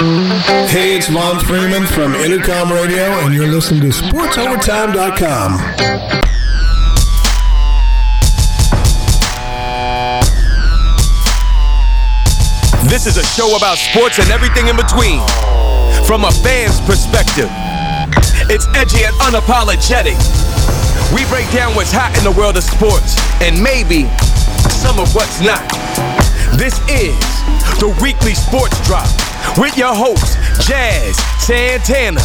Hey, it's Lon Freeman from Intercom Radio, and you're listening to SportsOvertime.com. This is a show about sports and everything in between. From a fan's perspective, it's edgy and unapologetic. We break down what's hot in the world of sports and maybe some of what's not. This is the weekly sports drop with your host, Jazz Santana.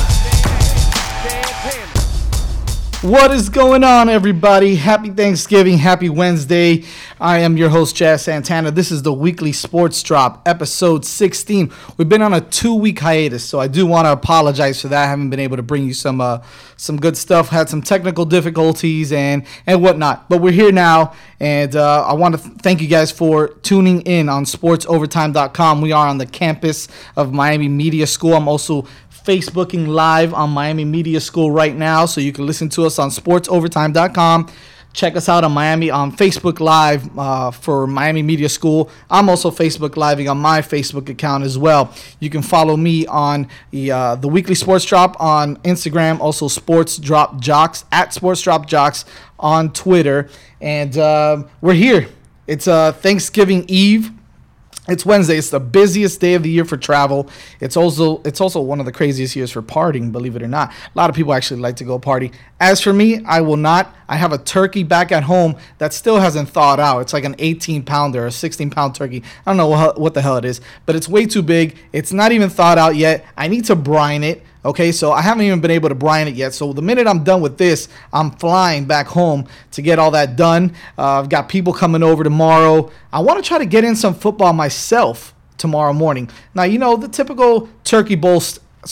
What is going on, everybody? Happy Thanksgiving, happy Wednesday. I am your host, Jazz Santana. This is the weekly sports drop, episode 16. We've been on a two week hiatus, so I do want to apologize for that. I haven't been able to bring you some uh, some good stuff, had some technical difficulties and, and whatnot. But we're here now, and uh, I want to th- thank you guys for tuning in on sportsovertime.com. We are on the campus of Miami Media School. I'm also Facebooking live on Miami Media School right now, so you can listen to us on sportsovertime.com. Check us out on Miami on Facebook Live uh, for Miami Media School. I'm also Facebook Living on my Facebook account as well. You can follow me on the uh, the Weekly Sports Drop on Instagram, also Sports Drop Jocks at Sports Drop Jocks on Twitter, and uh, we're here. It's uh, Thanksgiving Eve. It's Wednesday. It's the busiest day of the year for travel. It's also it's also one of the craziest years for partying, believe it or not. A lot of people actually like to go party. As for me, I will not. I have a turkey back at home that still hasn't thawed out. It's like an 18 pounder or 16 pound turkey. I don't know what, what the hell it is, but it's way too big. It's not even thawed out yet. I need to brine it. Okay, so I haven't even been able to brine it yet. So the minute I'm done with this, I'm flying back home to get all that done. Uh, I've got people coming over tomorrow. I want to try to get in some football myself tomorrow morning. Now, you know, the typical turkey bowl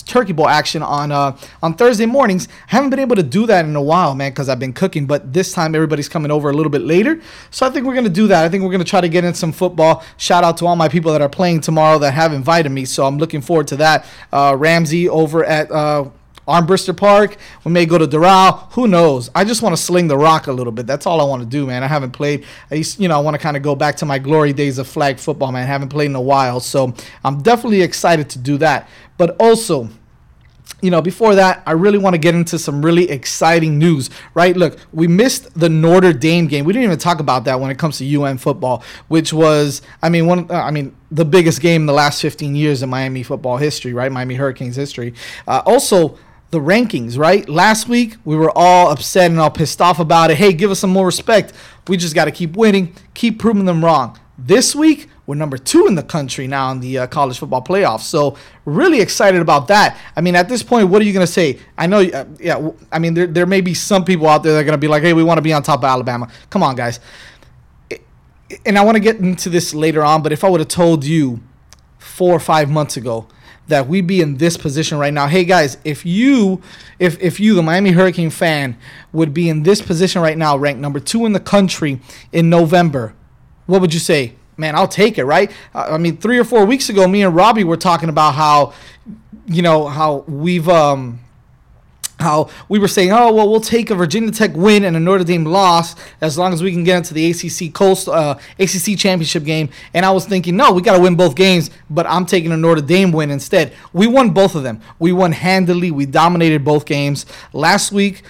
turkey bowl action on uh, on Thursday mornings. I haven't been able to do that in a while, man, because I've been cooking. But this time everybody's coming over a little bit later, so I think we're gonna do that. I think we're gonna try to get in some football. Shout out to all my people that are playing tomorrow that have invited me, so I'm looking forward to that. Uh, Ramsey over at. Uh, Armbruster Park. We may go to Doral. Who knows? I just want to sling the rock a little bit. That's all I want to do, man. I haven't played. I used, you know, I want to kind of go back to my glory days of flag football, man. I haven't played in a while, so I'm definitely excited to do that. But also, you know, before that, I really want to get into some really exciting news, right? Look, we missed the Notre Dame game. We didn't even talk about that when it comes to UM football, which was, I mean, one, uh, I mean, the biggest game in the last 15 years in Miami football history, right? Miami Hurricanes history. Uh, also, the rankings, right? Last week, we were all upset and all pissed off about it. Hey, give us some more respect. We just got to keep winning, keep proving them wrong. This week, we're number two in the country now in the uh, college football playoffs. So really excited about that. I mean, at this point, what are you going to say? I know, uh, yeah. I mean, there there may be some people out there that are going to be like, "Hey, we want to be on top of Alabama." Come on, guys. And I want to get into this later on, but if I would have told you four or five months ago that we'd be in this position right now. Hey guys, if you if if you the Miami Hurricane fan would be in this position right now, ranked number 2 in the country in November, what would you say? Man, I'll take it, right? I mean, 3 or 4 weeks ago me and Robbie were talking about how you know, how we've um how we were saying, oh well, we'll take a Virginia Tech win and a Notre Dame loss as long as we can get into the ACC Coast uh, ACC championship game. And I was thinking, no, we got to win both games, but I'm taking a Notre Dame win instead. We won both of them. We won handily. We dominated both games last week.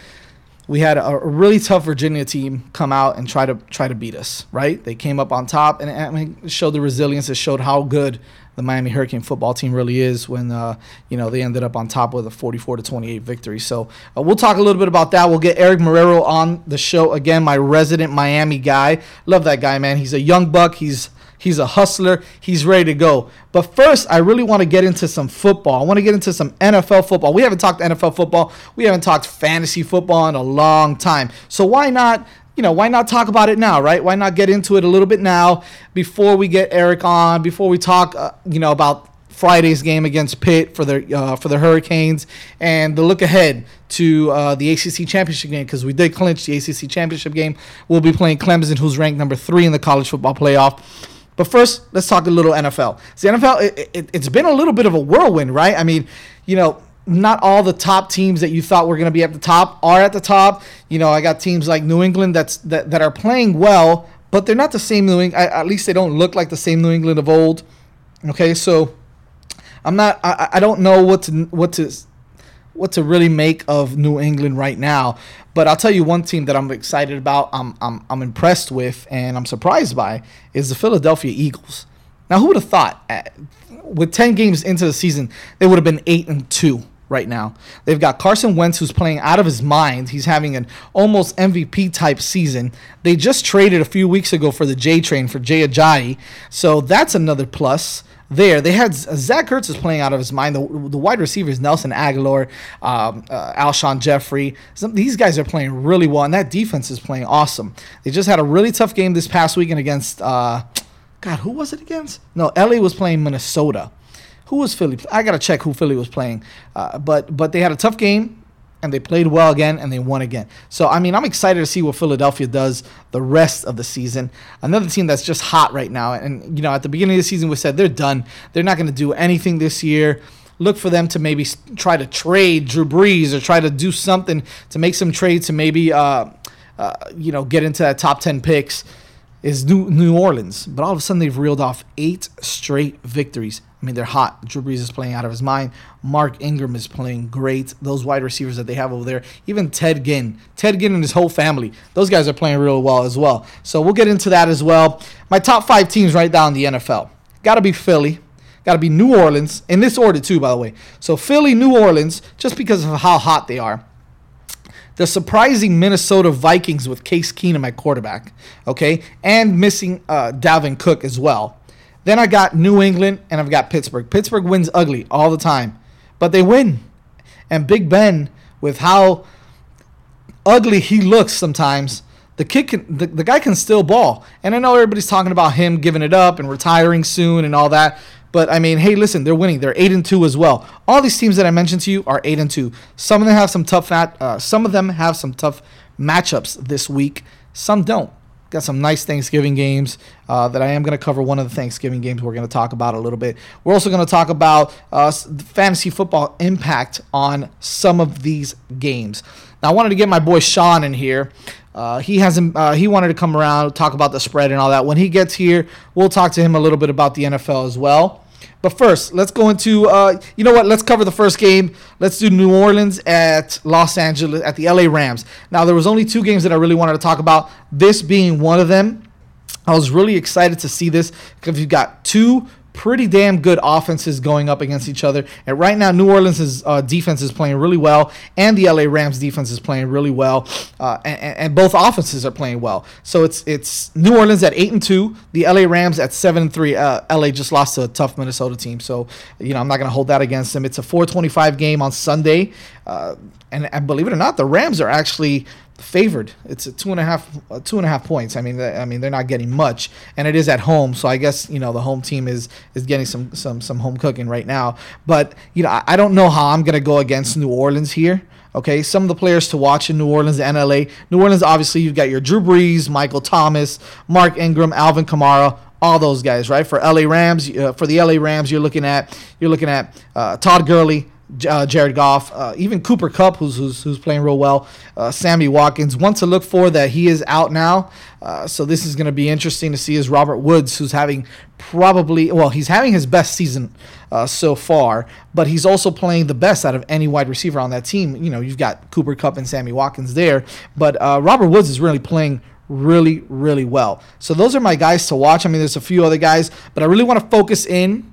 We had a, really tough Virginia team come out and try to try to beat us. Right? They came up on top and showed the resilience. It showed how good the Miami Hurricane football team really is when uh, you know they ended up on top with a 44 to 28 victory. So uh, we'll talk a little bit about that. We'll get Eric Marrero on the show again, my resident Miami guy. Love that guy, man. He's a young buck. He's He's a hustler. He's ready to go. But first, I really want to get into some football. I want to get into some NFL football. We haven't talked NFL football. We haven't talked fantasy football in a long time. So why not you know, why not talk about it now, right? Why not get into it a little bit now before we get Eric on, before we talk, uh, you know, about Friday's game against Pitt for the uh, for the Hurricanes and the look ahead to uh, the ACC championship game because we did clinch the ACC championship game. We'll be playing Clemson, who's ranked number three in the college football playoff. But first, let's talk a little NFL. The NFL, it, it, it's been a little bit of a whirlwind, right? I mean, you know, not all the top teams that you thought were going to be at the top are at the top. You know, I got teams like New England that's that, that are playing well, but they're not the same New England. At least they don't look like the same New England of old. Okay, so I'm not. I, I don't know what to what to what to really make of New England right now. But I'll tell you one team that I'm excited about, I'm, I'm, I'm impressed with, and I'm surprised by is the Philadelphia Eagles. Now, who would have thought at, with 10 games into the season, they would have been 8 and 2 right now. They've got Carson Wentz who's playing out of his mind. He's having an almost MVP type season. They just traded a few weeks ago for the J train for Jay Ajayi. So that's another plus there. They had Zach Ertz is playing out of his mind. The, the wide receivers Nelson Agholor, um, uh, Alshon Jeffery. Some, these guys are playing really well, and that defense is playing awesome. They just had a really tough game this past weekend against. Uh, God, who was it against? No, LA was playing Minnesota. Who was Philly? I gotta check who Philly was playing. Uh, but but they had a tough game and they played well again and they won again. So I mean, I'm excited to see what Philadelphia does the rest of the season. Another team that's just hot right now, and you know, at the beginning of the season we said they're done. They're not going to do anything this year. Look for them to maybe try to trade Drew Brees or try to do something to make some trades to maybe uh, uh, you know get into that top ten picks. Is New New Orleans, but all of a sudden they've reeled off eight straight victories. I mean, they're hot. Drew Brees is playing out of his mind. Mark Ingram is playing great. Those wide receivers that they have over there, even Ted Ginn, Ted Ginn and his whole family, those guys are playing real well as well. So we'll get into that as well. My top five teams right now in the NFL got to be Philly, got to be New Orleans, in this order too, by the way. So Philly, New Orleans, just because of how hot they are the surprising Minnesota Vikings with Case Keenum at quarterback, okay, and missing uh, Dalvin Cook as well. Then I got New England and I've got Pittsburgh. Pittsburgh wins ugly all the time, but they win. And Big Ben, with how ugly he looks sometimes, the kid can the, the guy can still ball. And I know everybody's talking about him giving it up and retiring soon and all that. But I mean, hey, listen, they're winning. They're eight and two as well. All these teams that I mentioned to you are eight and two. Some of them have some tough. Uh, some of them have some tough matchups this week. Some don't got some nice Thanksgiving games uh, that I am going to cover. One of the Thanksgiving games we're going to talk about a little bit. We're also going to talk about uh, fantasy football impact on some of these games. Now, I wanted to get my boy Sean in here. Uh, he hasn't. Uh, he wanted to come around, talk about the spread and all that. When he gets here, we'll talk to him a little bit about the NFL as well. But first, let's go into uh, you know what? Let's cover the first game. Let's do New Orleans at Los Angeles at the LA Rams. Now there was only two games that I really wanted to talk about. This being one of them. I was really excited to see this because you've got two pretty damn good offenses going up against each other. And right now, New Orleans' uh, defense is playing really well, and the LA Rams' defense is playing really well, uh, and, and, both offenses are playing well. So it's it's New Orleans at eight and two, the LA Rams at seven and three. Uh, LA just lost to a tough Minnesota team, so you know I'm not gonna hold that against them. It's a 4:25 game on Sunday, uh, and, and believe it or not, the Rams are actually favored. It's a two and a half, two and a half points. I mean, I mean they're not getting much, and it is at home, so I guess you know the home team is is getting some some some home cooking right now. But you know, I, I don't know how I'm gonna go against New Orleans here. Okay, some of the players to watch in New Orleans and LA. New Orleans, obviously, you've got your Drew Brees, Michael Thomas, Mark Ingram, Alvin Kamara, all those guys, right? For LA Rams, uh, for the LA Rams, you're looking at you're looking at uh, Todd Gurley, uh, Jared Goff, uh, even Cooper Kupp, who's, who's, who's playing real well, uh, Sammy Watkins. One to look for that he is out now. Uh, so this is going to be interesting to see is Robert Woods, who's having probably, well, he's having his best season uh, so far, but he's also playing the best out of any wide receiver on that team. You know, you've got Cooper Kupp and Sammy Watkins there, but uh, Robert Woods is really playing really, really well. So those are my guys to watch. I mean, there's a few other guys, but I really want to focus in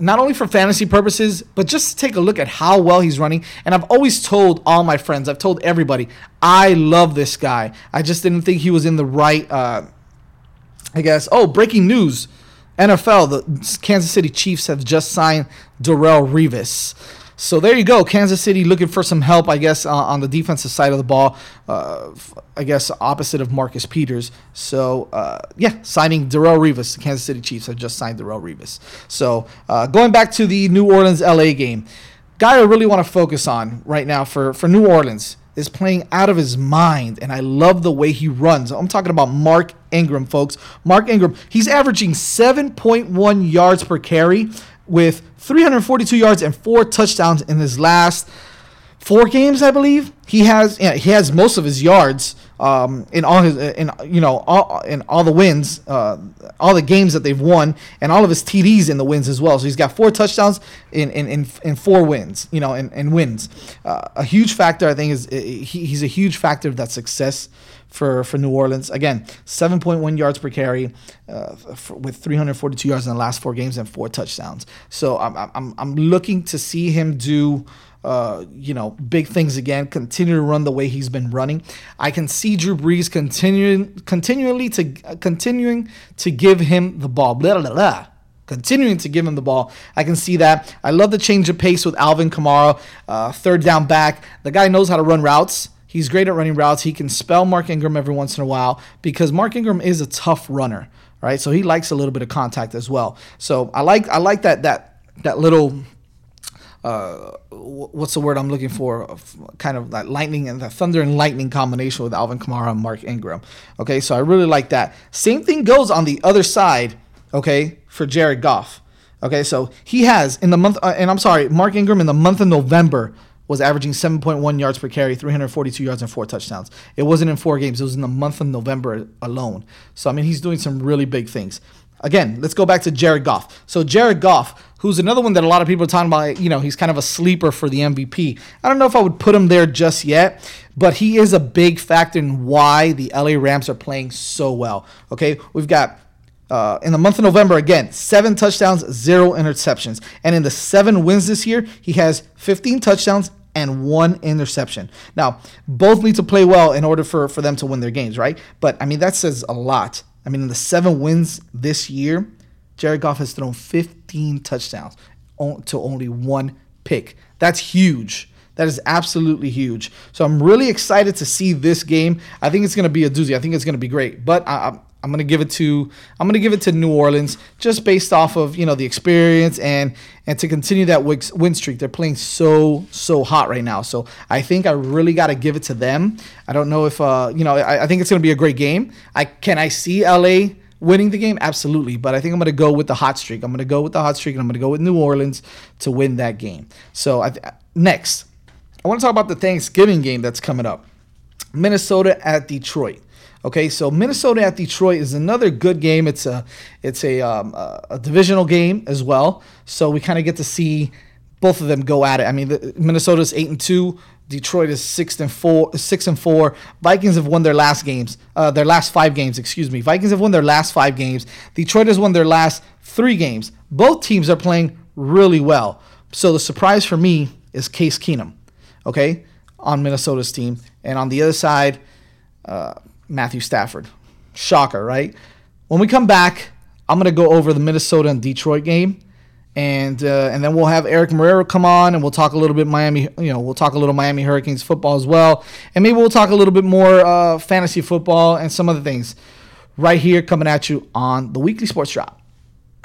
not only for fantasy purposes, but just take a look at how well he's running. And I've always told all my friends, I've told everybody, I love this guy. I just didn't think he was in the right, uh, I guess. Oh, breaking news NFL, the Kansas City Chiefs have just signed Darrelle Revis. So there you go. Kansas City looking for some help, I guess, uh, on the defensive side of the ball. Uh, I guess opposite of Marcus Peters. So uh, yeah, signing Darrelle Revis. The Kansas City Chiefs have just signed Darrelle Revis. So uh, going back to the New Orleans LA game, guy I really want to focus on right now for for New Orleans is playing out of his mind, and I love the way he runs. I'm talking about Mark Ingram, folks. Mark Ingram, he's averaging 7.1 yards per carry with 342 yards and four touchdowns in his last four games, I believe. He has he has most of his yards um, in all his in you know all in all the wins, uh, all the games that they've won, and all of his TDs in the wins as well. So he's got four touchdowns in in, in, in four wins. You know, in, in wins. Uh, a huge factor, I think, is he, he's a huge factor of that success for, for New Orleans. Again, 7.1 yards per carry uh, for, with 342 yards in the last four games and four touchdowns. So I'm, I'm, I'm looking to see him do uh, you know, big things again. Continue to run the way he's been running. I can see Drew Brees continuing, continually to uh, continuing to give him the ball. Blah, blah, blah. Continuing to give him the ball. I can see that. I love the change of pace with Alvin Kamara, uh, third down back. The guy knows how to run routes. He's great at running routes. He can spell Mark Ingram every once in a while because Mark Ingram is a tough runner, right? So he likes a little bit of contact as well. So I like I like that that that little uh, what's the word I'm looking for? Kind of that lightning and the thunder and lightning combination with Alvin Kamara and Mark Ingram. Okay, so I really like that. Same thing goes on the other side. Okay, for Jared Goff. Okay, so he has in the month, uh, and I'm sorry, Mark Ingram in the month of November was averaging 7.1 yards per carry, 342 yards, and four touchdowns. It wasn't in four games; it was in the month of November alone. So I mean, he's doing some really big things. Again, let's go back to Jared Goff. So Jared Goff, who's another one that a lot of people are talking about, you know, he's kind of a sleeper for the MVP. I don't know if I would put him there just yet, but he is a big factor in why the LA Rams are playing so well. Okay, we've got uh, in the month of November, again, seven touchdowns, zero interceptions. And in the seven wins this year, he has 15 touchdowns and one interception. Now, both need to play well in order for, for them to win their games, right? But I mean, that says a lot I mean, in the seven wins this year, Jared Goff has thrown 15 touchdowns to only one pick. That's huge. That is absolutely huge. So I'm really excited to see this game. I think it's going to be a doozy. I think it's going to be great. But I, I'm to give it to I'm to give it to New Orleans just based off of you know the experience and and to continue that win streak. They're playing so so hot right now, so I think I really got to give it to them. I don't know if uh you know I, I think it's to be a great game. I can I see LA winning the game absolutely, but I think I'm to go with the hot streak. I'm to go with the hot streak, and I'm to go with New Orleans to win that game. So I, next, I want to talk about the Thanksgiving game that's coming up. Minnesota at Detroit. Okay, so Minnesota at Detroit is another good game. It's a it's a, um, a divisional game as well. So we kind of get to see both of them go at it. I mean, the, Minnesota's eight and two. Detroit is six and four. Six and four. Vikings have won their last games. Uh, their last five games. Excuse me. Vikings have won their last five games. Detroit has won their last three games. Both teams are playing really well. So the surprise for me is Case Keenum. Okay, on Minnesota's team, and on the other side. Uh, Matthew Stafford. Shocker, right? When we come back, I'm gonna go over the Minnesota and Detroit game, and uh, and then we'll have Eric Marrero come on, and we'll talk a little bit Miami. You know, we'll talk a little Miami Hurricanes football as well, and maybe we'll talk a little bit more uh, fantasy football and some other things. Right here, coming at you on the weekly Sports Drop.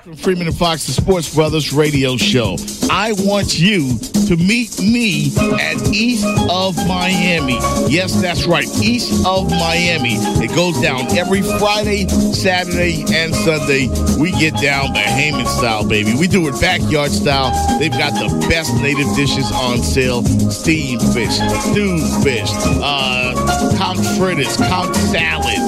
Freeman and Fox, the Sports Brothers radio show. I want you to meet me at East of Miami. Yes, that's right, East of Miami. It goes down every Friday, Saturday, and Sunday. We get down Bahamian style, baby. We do it backyard style. They've got the best native dishes on sale steamed fish, stewed fish, uh, conch fritters, conch salad,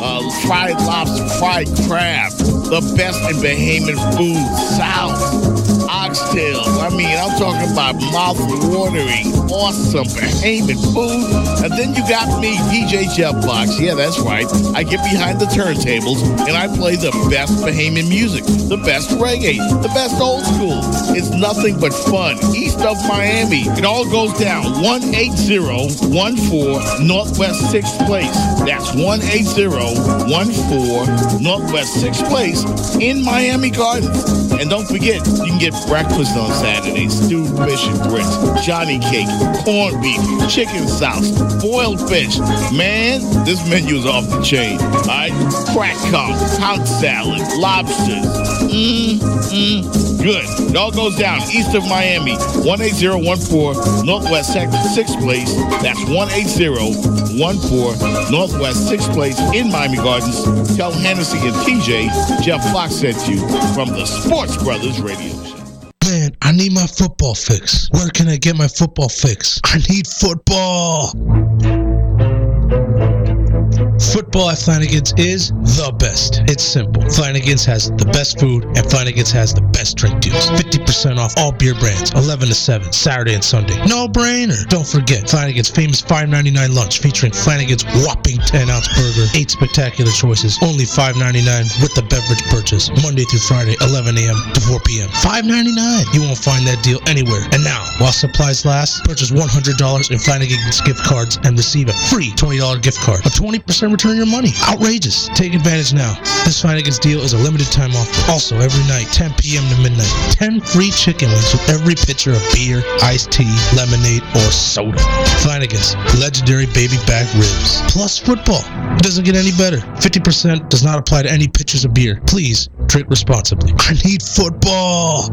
uh, fried lobster, fried crab the best in Bahamian food, South, oxtails. I mean, I'm talking about mouth-watering, awesome Bahamian food. And then you got me, DJ Jeff Fox. Yeah, that's right. I get behind the turntables and I play the best Bahamian music, the best reggae, the best old school. It's nothing but fun. East of Miami. It all goes down 18014 Northwest 6th Place. That's 18014 Northwest 6th Place in Miami Gardens. And don't forget, you can get breakfast on Saturday, stewed fish and grits, Johnny cake, corned beef, chicken sauce, boiled fish. Man, this menu is off the chain. All right? Crack conch, pound salad, lobsters. Mmm, mmm, good. It all goes down east of Miami, 18014 Northwest 6th Place. That's 18014 Northwest 6th Place in Miami Gardens. Tell Hennessy and DJ Jeff Fox sent you from the Sports Brothers Radio I need my football fix. Where can I get my football fix? I need football. Football at Flanagan's is the best. It's simple. Flanagan's has the best food and Flanagan's has the best drink deals. 50% off all beer brands, 11 to 7, Saturday and Sunday. No brainer. Don't forget Flanagan's famous $5.99 lunch featuring Flanagan's whopping 10 ounce burger, 8 spectacular choices, only $5.99 with the beverage purchase, Monday through Friday, 11 a.m. to 4 p.m. $5.99. You won't find that deal anywhere. And now, while supplies last, purchase $100 in Flanagan's gift cards and receive a free $20 gift card. A 20% return your money. Outrageous. Take advantage now. This Flanagan's deal is a limited time offer. Also, every night, 10 p.m. to midnight, 10 free chicken wings with every pitcher of beer, iced tea, lemonade, or soda. Flanagan's legendary baby back ribs. Plus football. It doesn't get any better. 50% does not apply to any pitchers of beer. Please drink responsibly. I need football.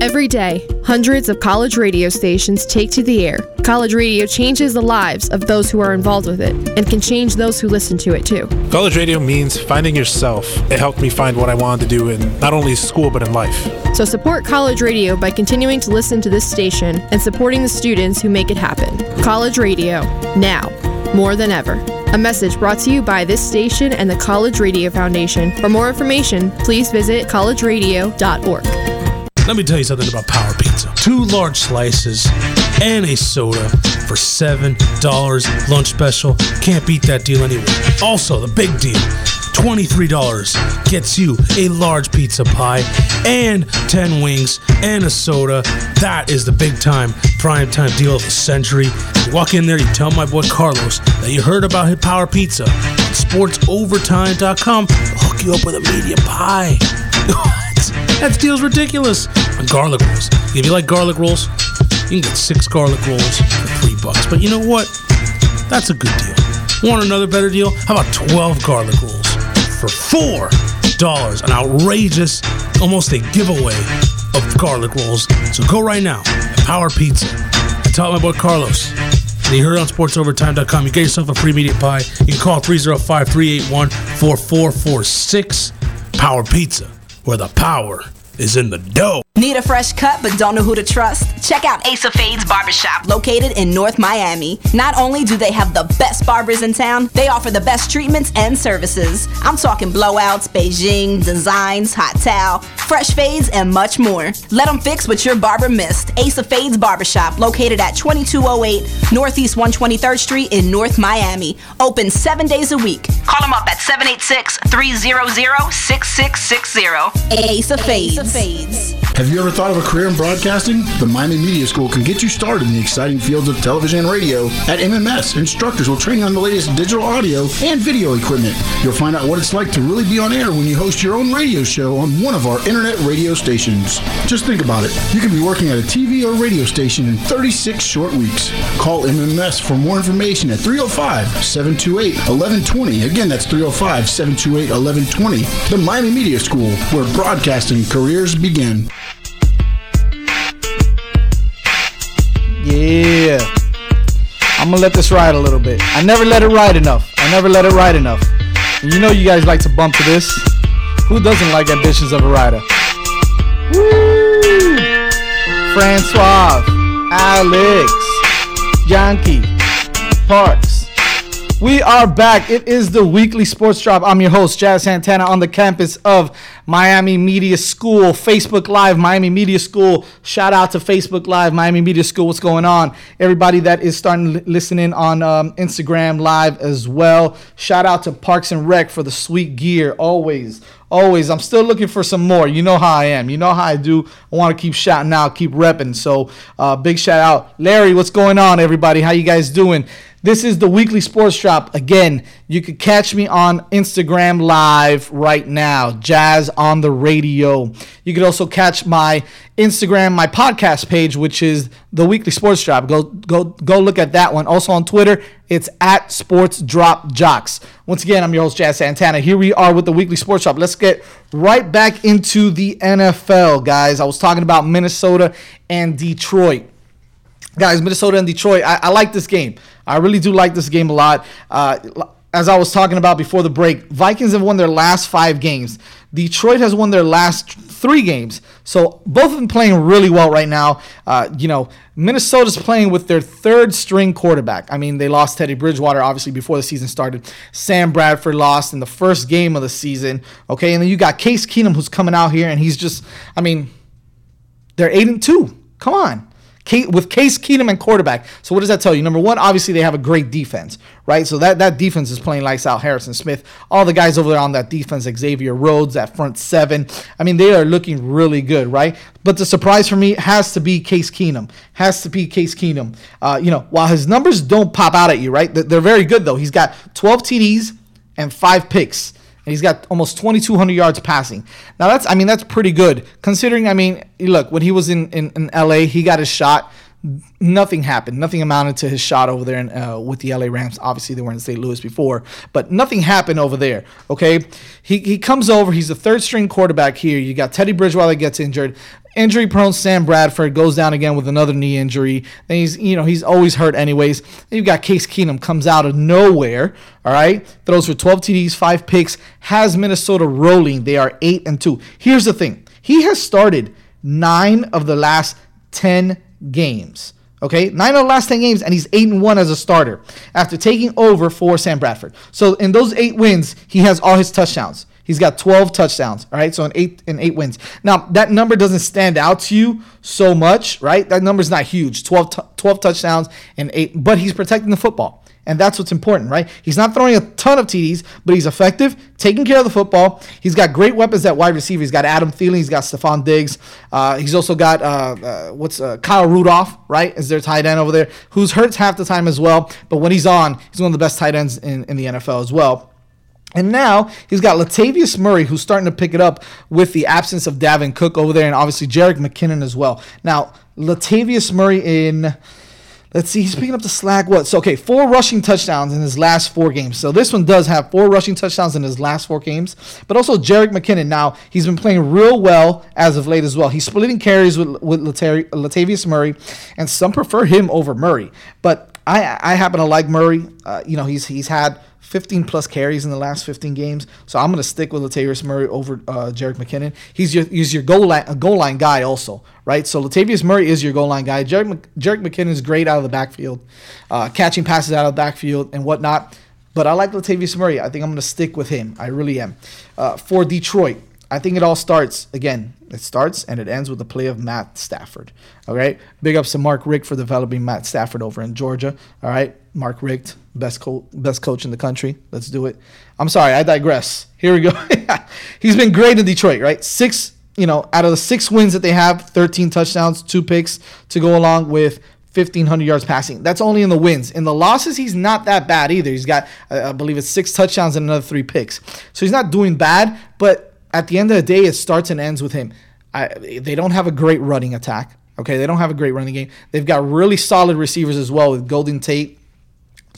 Every day, hundreds of college radio stations take to the air. College radio changes the lives of those who are involved with it and can change those who listen to it too. College radio means finding yourself. It helped me find what I wanted to do in not only school but in life. So support college radio by continuing to listen to this station and supporting the students who make it happen. College radio, now, more than ever. A message brought to you by this station and the College Radio Foundation. For more information, please visit collegeradio.org. Let me tell you something about Power Pizza. Two large slices and a soda for $7 lunch special. Can't beat that deal anywhere. Also, the big deal. $23 gets you a large pizza pie and 10 wings and a soda. That is the big time, prime time deal of the century. You walk in there, you tell my boy Carlos that you heard about his Power Pizza. SportsOvertime.com. They'll hook you up with a medium pie. That deal's ridiculous. And garlic rolls. If you like garlic rolls, you can get six garlic rolls for three bucks. But you know what? That's a good deal. Want another better deal? How about 12 garlic rolls for four dollars? An outrageous, almost a giveaway of garlic rolls. So go right now at Power Pizza I tell my boy Carlos. And you heard on sportsovertime.com. You get yourself a free media pie. You can call 305 381 4446. Power Pizza, where the power is in the dough. Need a fresh cut but don't know who to trust? Check out Ace of Fades Barbershop, located in North Miami. Not only do they have the best barbers in town, they offer the best treatments and services. I'm talking blowouts, Beijing, designs, hot towel, fresh fades, and much more. Let them fix what your barber missed. Ace of Fades Barbershop, located at 2208 Northeast 123rd Street in North Miami. Open seven days a week. Call them up at 786 300 6660. Ace of Fades. Have you ever thought of a career in broadcasting? The Miami Media School can get you started in the exciting fields of television and radio. At MMS, instructors will train you on the latest digital audio and video equipment. You'll find out what it's like to really be on air when you host your own radio show on one of our internet radio stations. Just think about it. You can be working at a TV or radio station in 36 short weeks. Call MMS for more information at 305 728 1120. Again, that's 305 728 1120. The Miami Media School, where broadcasting careers begin. Yeah. I'm gonna let this ride a little bit. I never let it ride enough. I never let it ride enough. And you know you guys like to bump to this. Who doesn't like ambitions of a rider? Woo! Francois, Alex, Yankee, Parks. We are back. It is the weekly sports drop. I'm your host, Jazz Santana, on the campus of Miami Media School, Facebook Live, Miami Media School. Shout out to Facebook Live, Miami Media School. What's going on? Everybody that is starting to listen in on um, Instagram Live as well. Shout out to Parks and Rec for the sweet gear. Always, always. I'm still looking for some more. You know how I am. You know how I do. I want to keep shouting out, keep repping. So, uh, big shout out, Larry. What's going on, everybody? How you guys doing? This is the weekly sports drop. Again, you could catch me on Instagram live right now, Jazz on the radio. You could also catch my Instagram, my podcast page, which is the weekly sports drop. Go go go look at that one. Also on Twitter, it's at Sports Drop Jocks. Once again, I'm your host Jazz Santana. Here we are with the weekly sports drop. Let's get right back into the NFL, guys. I was talking about Minnesota and Detroit guys, Minnesota and Detroit. I, I, like this game. I really do like this game a lot. Uh, as I was talking about before the break, Vikings have won their last five games. Detroit has won their last three games. So both of them playing really well right now. Uh, you know, Minnesota's playing with their third string quarterback. I mean, they lost Teddy Bridgewater obviously before the season started. Sam Bradford lost in the first game of the season. Okay, and then you got Case Keenum who's coming out here and he's just, I mean, they're eight and two. Come on with Case Keenum and quarterback. So what does that tell you? Number one, obviously they have a great defense, right? So that that defense is playing lights out. Harrison Smith, all the guys over there on that defense, Xavier Rhodes, that front seven. I mean, they are looking really good, right? But the surprise for me has to be Case Keenum. Has to be Case Keenum. Uh, you know, while his numbers don't pop out at you, right? They're very good though. He's got 12 TDs and five picks he's got almost 2,200 yards passing. Now that's, I mean, that's pretty good considering. I mean, look, when he was in in, in LA, he got his shot. Nothing happened. Nothing amounted to his shot over there in, uh, with the LA Rams. Obviously, they were in St. Louis before, but nothing happened over there. Okay, he he comes over. He's the third string quarterback here. You got Teddy Bridgewater gets injured injury prone Sam Bradford goes down again with another knee injury. And he's you know he's always hurt anyways. Then you've got Case Keenum comes out of nowhere. All right, throws for 12 TDs, five picks, has Minnesota rolling. They are eight and two. Here's the thing: he has started nine of the last 10 games. Okay, nine of the last 10 games, and he's 8 and 1 as a starter after taking over for Sam Bradford. So in those eight wins, he has all his touchdowns. He's got 12 touchdowns. All right. So in eight in eight wins. Now that number doesn't stand out to you so much, right? That number's not huge. 12, t- 12 touchdowns and eight, but he's protecting the football. And that's what's important, right? He's not throwing a ton of TDs, but he's effective, taking care of the football. He's got great weapons at wide receiver. He's got Adam Thielen. He's got Stefon Diggs. Uh, he's also got uh, uh, what's uh, Kyle Rudolph, right? Is their tight end over there, who's hurt half the time as well. But when he's on, he's one of the best tight ends in, in the NFL as well. And now he's got Latavius Murray, who's starting to pick it up with the absence of Dalvin Cook over there, and obviously Jerick McKinnon as well. Now, Latavius Murray in, let's see, he's picking up the slack. What? So, okay, four rushing touchdowns in his last four games. So this one does have four rushing touchdowns in his last four games. But also Jerick McKinnon. Now, he's been playing real well as of late as well. He's splitting carries with, with Latavius Murray, and some prefer him over Murray. But I, I happen to like Murray. Uh, you know, he's he's had 15 plus carries in the last 15 games. So I'm going to stick with Latavius Murray over uh, Jerick McKinnon. He's your he's your goal line goal line guy also, right? So Latavius Murray is your goal line guy. Jerick, Jerick McKinnon is great out of the backfield, uh, catching passes out of the backfield and whatnot. But I like Latavius Murray. I think I'm going to stick with him. I really am. Uh, for Detroit, I think it all starts again. It starts and it ends with the play of Matt Stafford. All right. Big ups to Mark Richt for developing Matt Stafford over in Georgia. All right. Mark Richt, best co- best coach in the country. Let's do it. I'm sorry, I digress. Here we go. He's been great in Detroit, right? Six, you know, out of the six wins that they have, 13 touchdowns, two picks to go along with 1,500 yards passing. That's only in the wins. In the losses, he's not that bad either. He's got, I believe it's six touchdowns and another three picks. So he's not doing bad, but at the end of the day, it starts and ends with him. I, they don't have a great running attack. Okay, they don't have a great running game. They've got really solid receivers as well with Golden Tate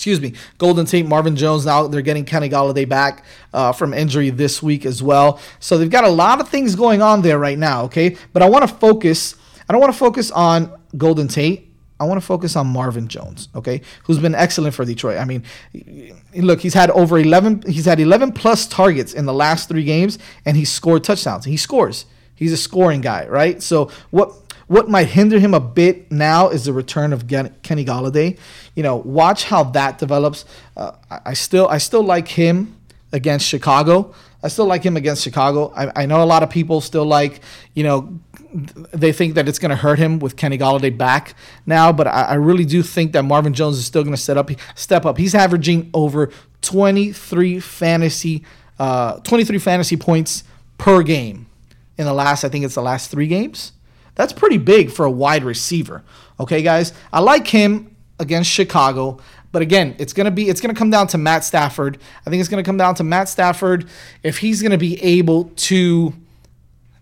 excuse me, Golden Tate, Marvin Jones. Now they're getting Kenny Golladay back uh, from injury this week as well. So they've got a lot of things going on there right now. Okay, but I want to focus. I don't want to focus on Golden Tate. I want to focus on Marvin Jones, okay, who's been excellent for Detroit. I mean, look, he's had over 11, he's had 11 plus targets in the last three games, and he scored touchdowns. He scores. He's a scoring guy, right? So what what might hinder him a bit now is the return of Kenny Golladay. You know, watch how that develops. Uh, I still I still like him against Chicago. I still like him against Chicago. I, I know a lot of people still like, you know, they think that it's going to hurt him with Kenny Golladay back now, but I, I really do think that Marvin Jones is still going to set up, step up. He's averaging over 23 fantasy, uh, 23 fantasy points per game in the last. I think it's the last three games. That's pretty big for a wide receiver. Okay, guys, I like him against Chicago. But again, it's gonna be it's gonna come down to Matt Stafford. I think it's gonna come down to Matt Stafford if he's gonna be able to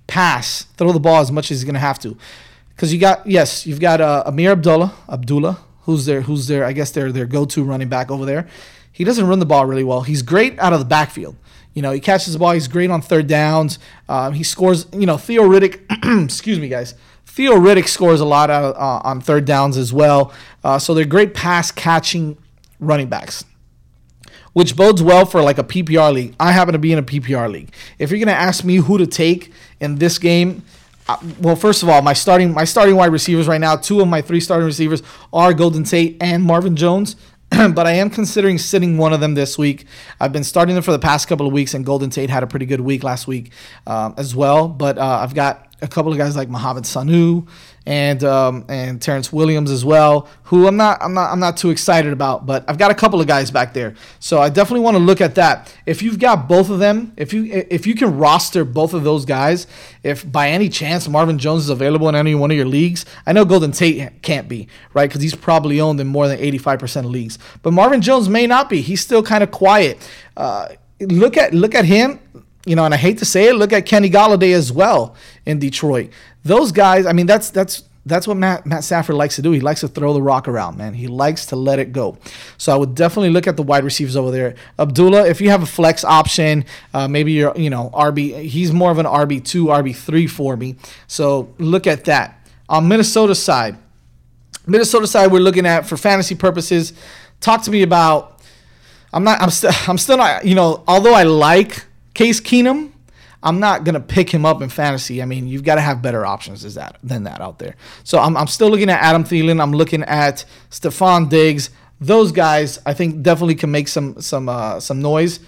pass, throw the ball as much as he's gonna have to. Because you got yes, you've got uh, Ameer Abdullah, Abdullah, who's their who's their I guess their their go-to running back over there. He doesn't run the ball really well. He's great out of the backfield. You know, he catches the ball. He's great on third downs. Um, he scores. You know, Theo Riddick. excuse me, guys. Theo Riddick scores a lot out, uh, on third downs as well. Uh, so they're great pass catching running backs. Which bodes well for like a PPR league. I happen to be in a PPR league. If you're gonna ask me who to take in this game, uh, well, first of all, my starting my starting wide receivers right now, two of my three starting receivers are Golden Tate and Marvin Jones. but I am considering sitting one of them this week. I've been starting them for the past couple of weeks, and Golden Tate had a pretty good week last week um, as well. But uh, I've got a couple of guys like Mohamed Sanu and um, and Terrance Williams as well, who I'm not I'm not I'm not too excited about, but I've got a couple of guys back there, so I definitely want to look at that. If you've got both of them, if you if you can roster both of those guys, if by any chance Marvin Jones is available in any one of your leagues, I know Golden Tate can't be right because he's probably owned in more than 85% of leagues, but Marvin Jones may not be. He's still kind of quiet. Uh, look at look at him you know, and I hate to say it, look at Kenny Golladay as well in Detroit. Those guys, I mean, that's that's that's what Matt Matt Stafford likes to do. He likes to throw the rock around, man. He likes to let it go. So I would definitely look at the wide receivers over there. Abdullah, if you have a flex option, uh, maybe you're you know RB. He's more of an RB two, RB three for me. So look at that. On Minnesota side, Minnesota side, we're looking at for fantasy purposes. Talk to me about. I'm not. I'm still. I'm still not. You know, although I like Case Keenum, I'm not gonna pick him up in fantasy. I mean, you've got to have better options is that than that out there. So I'm, I'm still looking at Adam Thielen. I'm looking at Stefon Diggs. Those guys, I think, definitely can make some some uh, some noise.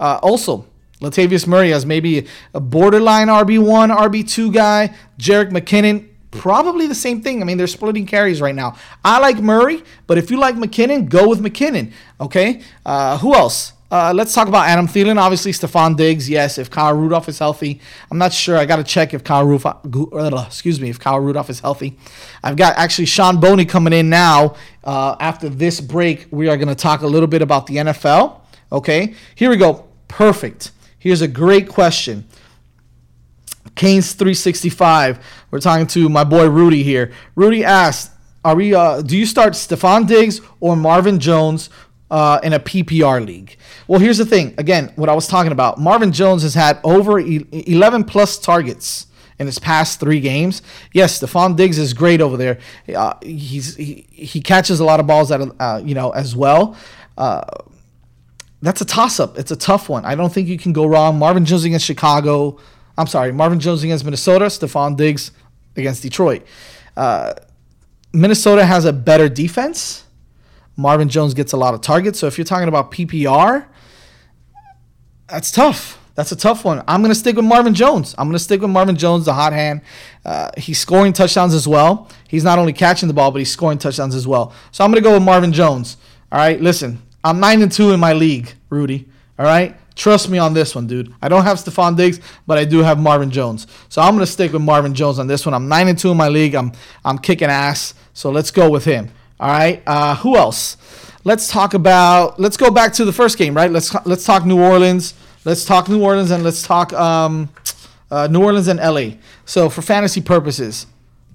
Uh, also, Latavius Murray as maybe a borderline RB one, RB two guy. Jerick McKinnon, probably the same thing. I mean, they're splitting carries right now. I like Murray, but if you like McKinnon, go with McKinnon. Okay. Uh, who else? Uh, let's talk about Adam Thielen. Obviously, Stefon Diggs. Yes, if Kyle Rudolph is healthy, I'm not sure. I got to check if Kyle Rudolph. Excuse me, if Kyle Rudolph is healthy. I've got actually Sean Boney coming in now. Uh, after this break, we are going to talk a little bit about the NFL. Okay, here we go. Perfect. Here's a great question. Canes 365. We're talking to my boy Rudy here. Rudy asked, "Are we? Uh, do you start Stefon Diggs or Marvin Jones uh, in a PPR league. Well, here's the thing. Again, what I was talking about. Marvin Jones has had over 11 plus targets in his past three games. Yes, Stefon Diggs is great over there. Uh, he's he, he catches a lot of balls out uh, you know as well. Uh, that's a toss up. It's a tough one. I don't think you can go wrong. Marvin Jones against Chicago. I'm sorry, Marvin Jones against Minnesota. Stefon Diggs against Detroit. Uh, Minnesota has a better defense Marvin Jones gets a lot of targets. So if you're talking about PPR, that's tough. That's a tough one. I'm going to stick with Marvin Jones. I'm going to stick with Marvin Jones, the hot hand. Uh, he's scoring touchdowns as well. He's not only catching the ball, but he's scoring touchdowns as well. So I'm going to go with Marvin Jones. All right, listen, I'm 9 and 2 in my league, Rudy. All right, trust me on this one, dude. I don't have Stefon Diggs, but I do have Marvin Jones. So I'm going to stick with Marvin Jones on this one. I'm 9 and 2 in my league. I'm, I'm kicking ass. So let's go with him. All right. Uh, who else? Let's talk about. Let's go back to the first game, right? Let's let's talk New Orleans. Let's talk New Orleans and let's talk um, uh, New Orleans and LA. So for fantasy purposes,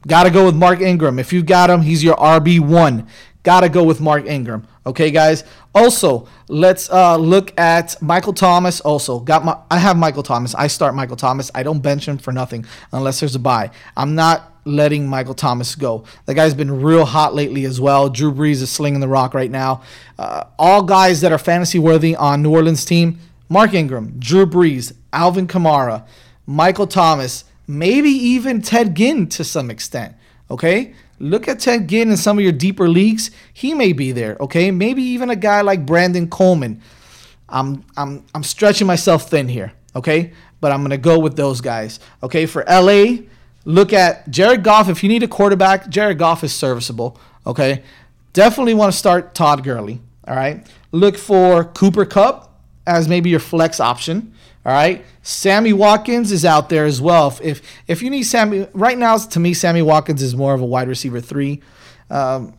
gotta go with Mark Ingram. If you got him, he's your RB one. Gotta go with Mark Ingram. Okay, guys. Also, let's uh, look at Michael Thomas. Also, got my. I have Michael Thomas. I start Michael Thomas. I don't bench him for nothing unless there's a buy. I'm not letting Michael Thomas go. The guy's been real hot lately as well. Drew Brees is slinging the rock right now. Uh, all guys that are fantasy worthy on New Orleans team: Mark Ingram, Drew Brees, Alvin Kamara, Michael Thomas, maybe even Ted Ginn to some extent. Okay, look at Ted Ginn in some of your deeper leagues. He may be there. Okay, maybe even a guy like Brandon Coleman. I'm I'm I'm stretching myself thin here. Okay, but I'm gonna go with those guys. Okay, for LA. Look at Jared Goff. If you need a quarterback, Jared Goff is serviceable. Okay. Definitely want to start Todd Gurley. All right. Look for Cooper Kupp as maybe your flex option. All right. Sammy Watkins is out there as well. If, if, you need Sammy, right now, to me, Sammy Watkins is more of a wide receiver three um,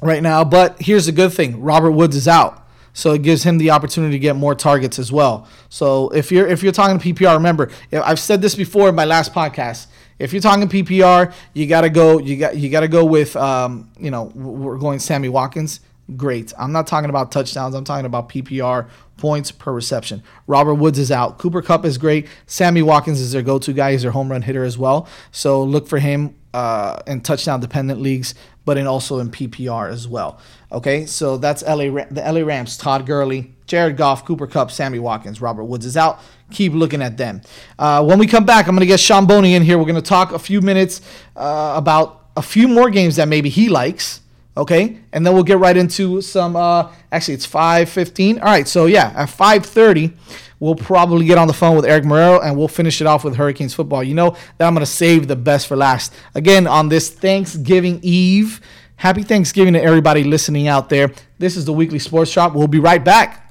right now. But here's the good thing Robert Woods is out. So it gives him the opportunity to get more targets as well. So if you're if you're talking PPR, remember I've said this before in my last podcast. If you're talking PPR, you gotta go. You got you gotta go with um, you know we're going Sammy Watkins. Great. I'm not talking about touchdowns. I'm talking about PPR points per reception. Robert Woods is out. Cooper Kupp is great. Sammy Watkins is their go-to guy. He's their home run hitter as well. So look for him uh, in touchdown dependent leagues, but in also in PPR as well. Okay, so that's LA the LA Rams. Todd Gurley, Jared Goff, Cooper Kupp, Sammy Watkins, Robert Woods is out. Keep looking at them. Uh, when we come back, I'm going to get Sean Boney in here. We're going to talk a few minutes uh, about a few more games that maybe he likes. Okay, and then we'll get right into some. Uh, actually, it's 5:15. All right, so yeah, at 5:30, we'll probably get on the phone with Eric Marrero and we'll finish it off with Hurricanes football. You know that I'm gonna save the best for last. Again, on this Thanksgiving Eve. Happy Thanksgiving to everybody listening out there. This is the weekly sports shop. We'll be right back.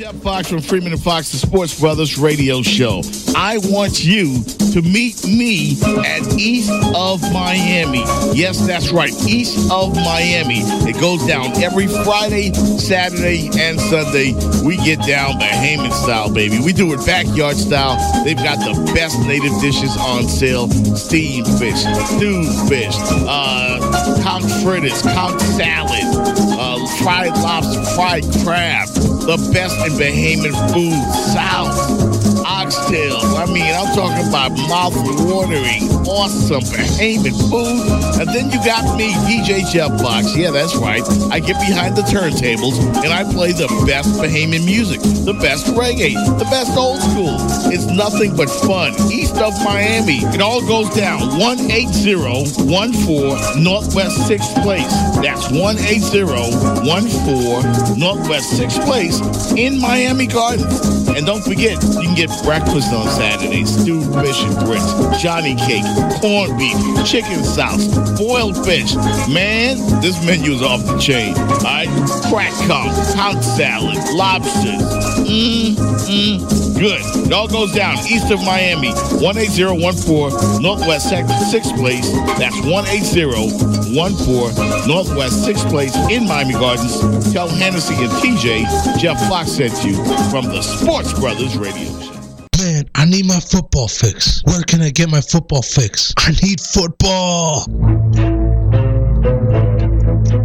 Jeff Fox from Freeman and Fox, the Sports Brothers radio show. I want you to meet me at East of Miami. Yes, that's right, East of Miami. It goes down every Friday, Saturday, and Sunday. We get down the Bahamian style, baby. We do it backyard style. They've got the best native dishes on sale steamed fish, stewed fish, uh, conch fritters, conch salad, uh, fried lobster, fried crab, the best in Bahamian food, south, oxtails. I mean, I'm talking about mouth-watering, awesome Bahamian food. And then you got me, DJ Jeff Fox. Yeah, that's right. I get behind the turntables and I play the best Bahamian music, the best reggae, the best old school. It's nothing but fun. East of Miami. It all goes down 18014 Northwest 6th Place. That's 18014 Northwest 6th Place in Miami Gardens. And don't forget, you can get breakfast on Saturday, stewed fish and grits, Johnny cake, corned beef, chicken sauce, boiled fish. Man, this menu is off the chain. All right, crack conch, pound salad, lobsters. Mmm, mmm, good. It all goes down east of Miami, 18014 Northwest 6th Place. That's 18014 Northwest 6th Place in Miami Gardens. Tell Hennessy and DJ Jeff Fox sent you from the Sports Brothers Radio Show. Man, I need my football fix. Where can I get my football fix? I need football.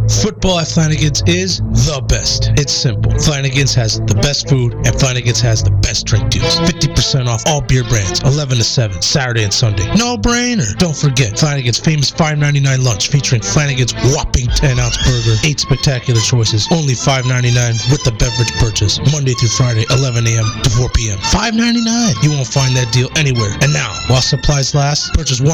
Football at Flanagan's is the best. It's simple. Flanagan's has the best food and Flanagan's has the best drink deals. 50% off all beer brands, 11 to 7, Saturday and Sunday. No brainer. Don't forget Flanagan's famous $5.99 lunch featuring Flanagan's whopping 10 ounce burger, 8 spectacular choices, only $5.99 with the beverage purchase, Monday through Friday, 11 a.m. to 4 p.m. $5.99. You won't find that deal anywhere. And now, while supplies last, purchase $100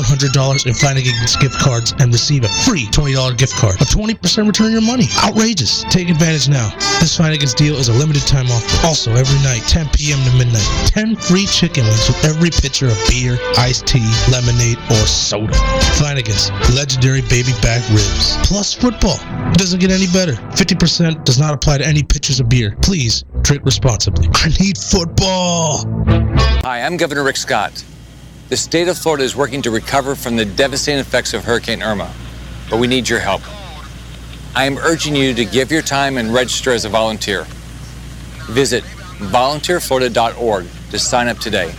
in Flanagan's gift cards and receive a free $20 gift card. A 20% return your money. Outrageous. Take advantage now. This Flanagan's deal is a limited time offer. Also, every night, 10 p.m. to midnight, 10 free chicken wings with every pitcher of beer, iced tea, lemonade, or soda. Flanagan's legendary baby back ribs. Plus football. It doesn't get any better. 50% does not apply to any pitchers of beer. Please drink responsibly. I need football. Hi, I'm Governor Rick Scott. The state of Florida is working to recover from the devastating effects of Hurricane Irma, but we need your help. I am urging you to give your time and register as a volunteer. Visit volunteerflorida.org to sign up today.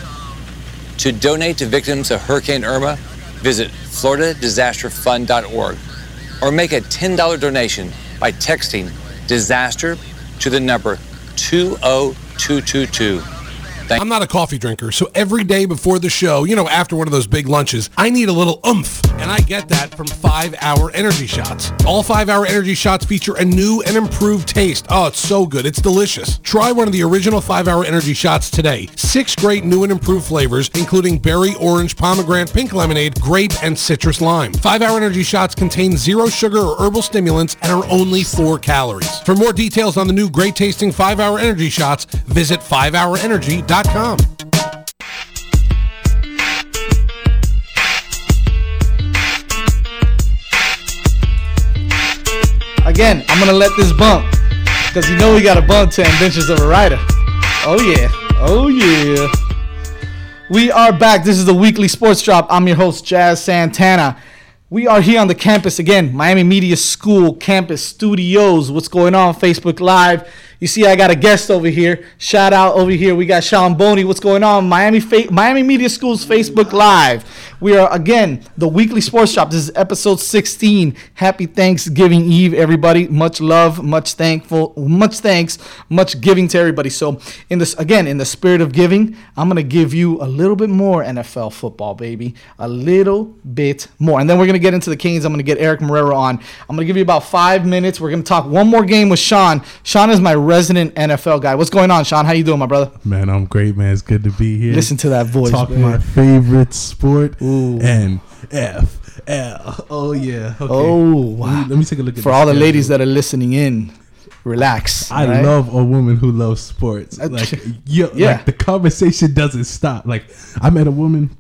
To donate to victims of Hurricane Irma, visit floridadisasterfund.org or make a $10 donation by texting disaster to the number 20222. I'm not a coffee drinker, so every day before the show, you know, after one of those big lunches, I need a little oomph. And I get that from 5 Hour Energy Shots. All 5 Hour Energy Shots feature a new and improved taste. Oh, it's so good. It's delicious. Try one of the original 5 Hour Energy Shots today. Six great new and improved flavors, including berry, orange, pomegranate, pink lemonade, grape, and citrus lime. 5 Hour Energy Shots contain zero sugar or herbal stimulants and are only 4 calories. For more details on the new great tasting 5 Hour Energy Shots, visit 5hourenergy.com. Again, I'm gonna let this bump because you know we got a bump to Adventures of a Rider. Oh yeah, oh yeah. We are back. This is the weekly sports drop. I'm your host Jazz Santana. We are here on the campus again, Miami Media School campus studios. What's going on? Facebook Live. You see, I got a guest over here. Shout out over here. We got Sean Boney. What's going on? Miami Fa- Miami Media School's Facebook Live. We are again the weekly sports shop. This is episode 16. Happy Thanksgiving Eve, everybody. Much love, much thankful, much thanks, much giving to everybody. So, in this again, in the spirit of giving, I'm gonna give you a little bit more NFL football, baby. A little bit more, and then we're gonna get into the Canes. I'm gonna get Eric Marrero on. I'm gonna give you about five minutes. We're gonna talk one more game with Sean. Sean is my resident NFL guy. What's going on, Sean? How you doing, my brother? Man, I'm great, man. It's good to be here. Listen to that voice, Talking man. my favorite sport. F L. Oh yeah. Okay. Oh, Let wow. me, let me take a look at For all the ladies that are listening in, relax. I right? love a woman who loves sports. Uh, Like, yo, yeah. like the conversation doesn't stop. Like I met a woman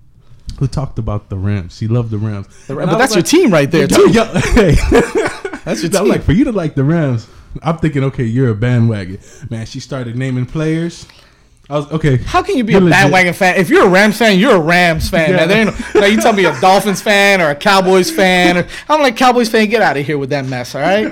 who talked about the Rams. She loved the Rams. The Ra- And but that's was your team right there, too. yo, hey. That's your team. I'm like, for you to like the Rams, I'm thinking, okay, you're a bandwagon. Man, she started naming players. I was okay. How can you be you're a legit. bandwagon fan? If you're a Rams fan, you're a Rams fan. Yeah. Man. There ain't no, you tell me a Dolphins fan or a Cowboys fan. Or, I'm like Cowboys fan. Get out of here with that mess. All right.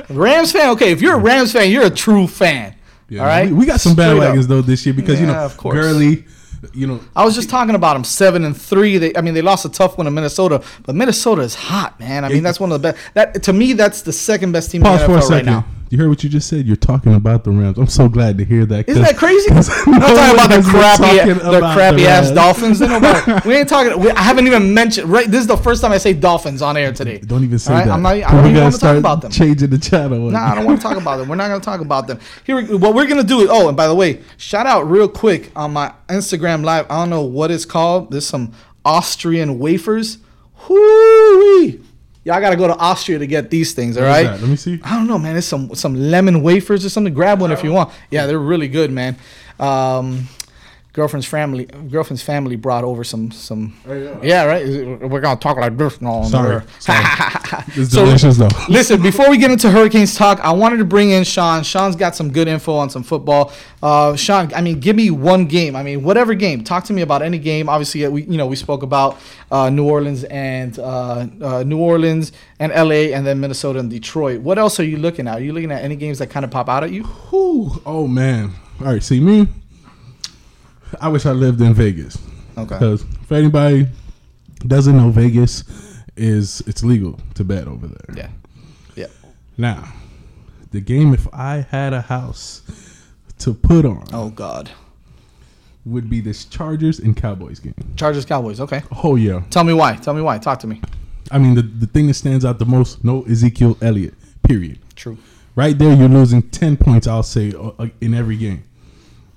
Rams fan. Okay, if you're a Rams fan, you're a true fan. Yeah, all right. we, we got some bandwagons though this year because you know, of course. Gurley, you know, I was just talking about them seven and three. They, I mean, they lost a tough one to Minnesota, but Minnesota is hot, man. I mean, that's one of the best. That to me, that's the second best team pause in for the a NFL right now. You heard what you just said. You're talking about the Rams. I'm so glad to hear that. Isn't that crazy? I'm not no talking about the crappy, talking the crappy the ass Dolphins. We ain't talking. We, I haven't even mentioned. Right, this is the first time I say Dolphins on air today. Don't even say right? that. I'm not. I don't even want to talk about them. Changing the channel. No, I don't want to talk about them. We're not going to talk about them. Here, we- what we're going to do is. Oh, and by the way, shout out real quick on my Instagram live. I don't know what it's called. There's some Austrian wafers. Hoo-wee. Y'all got to go to Austria to get these things. All right. Let me see. I don't know, man. It's some some lemon wafers or something. Grab one if you want. Yeah, they're really good, man. Um, girlfriend's family girlfriend's family brought over some some. Yeah, right. We're gonna talk like this now. Sorry. Sorry. It's So, delicious though. Listen, before we get into Hurricanes talk, I wanted to bring in Sean. Sean's got some good info on some football. Uh, Sean, I mean, give me one game. I mean, whatever game. Talk to me about any game. Obviously, uh, we you know we spoke about uh, New Orleans and uh, uh, New Orleans and L.A. and then Minnesota and Detroit. What else are you looking at? Are you looking at any games that kind of pop out at you? Whew. Oh man. All right. See me. I wish I lived in Vegas. Okay. Because for anybody doesn't know, Vegas is it's legal to bet over there. Yeah. Yeah. Now, the game if I had a house to put on Oh God. would be this Chargers and Cowboys game. Chargers Cowboys. Okay. Oh yeah. Tell me why. Tell me why. Talk to me. I mean the the thing that stands out the most, no Ezekiel Elliott. Period. True. Right there, you're losing ten points. I'll say uh, uh, in every game.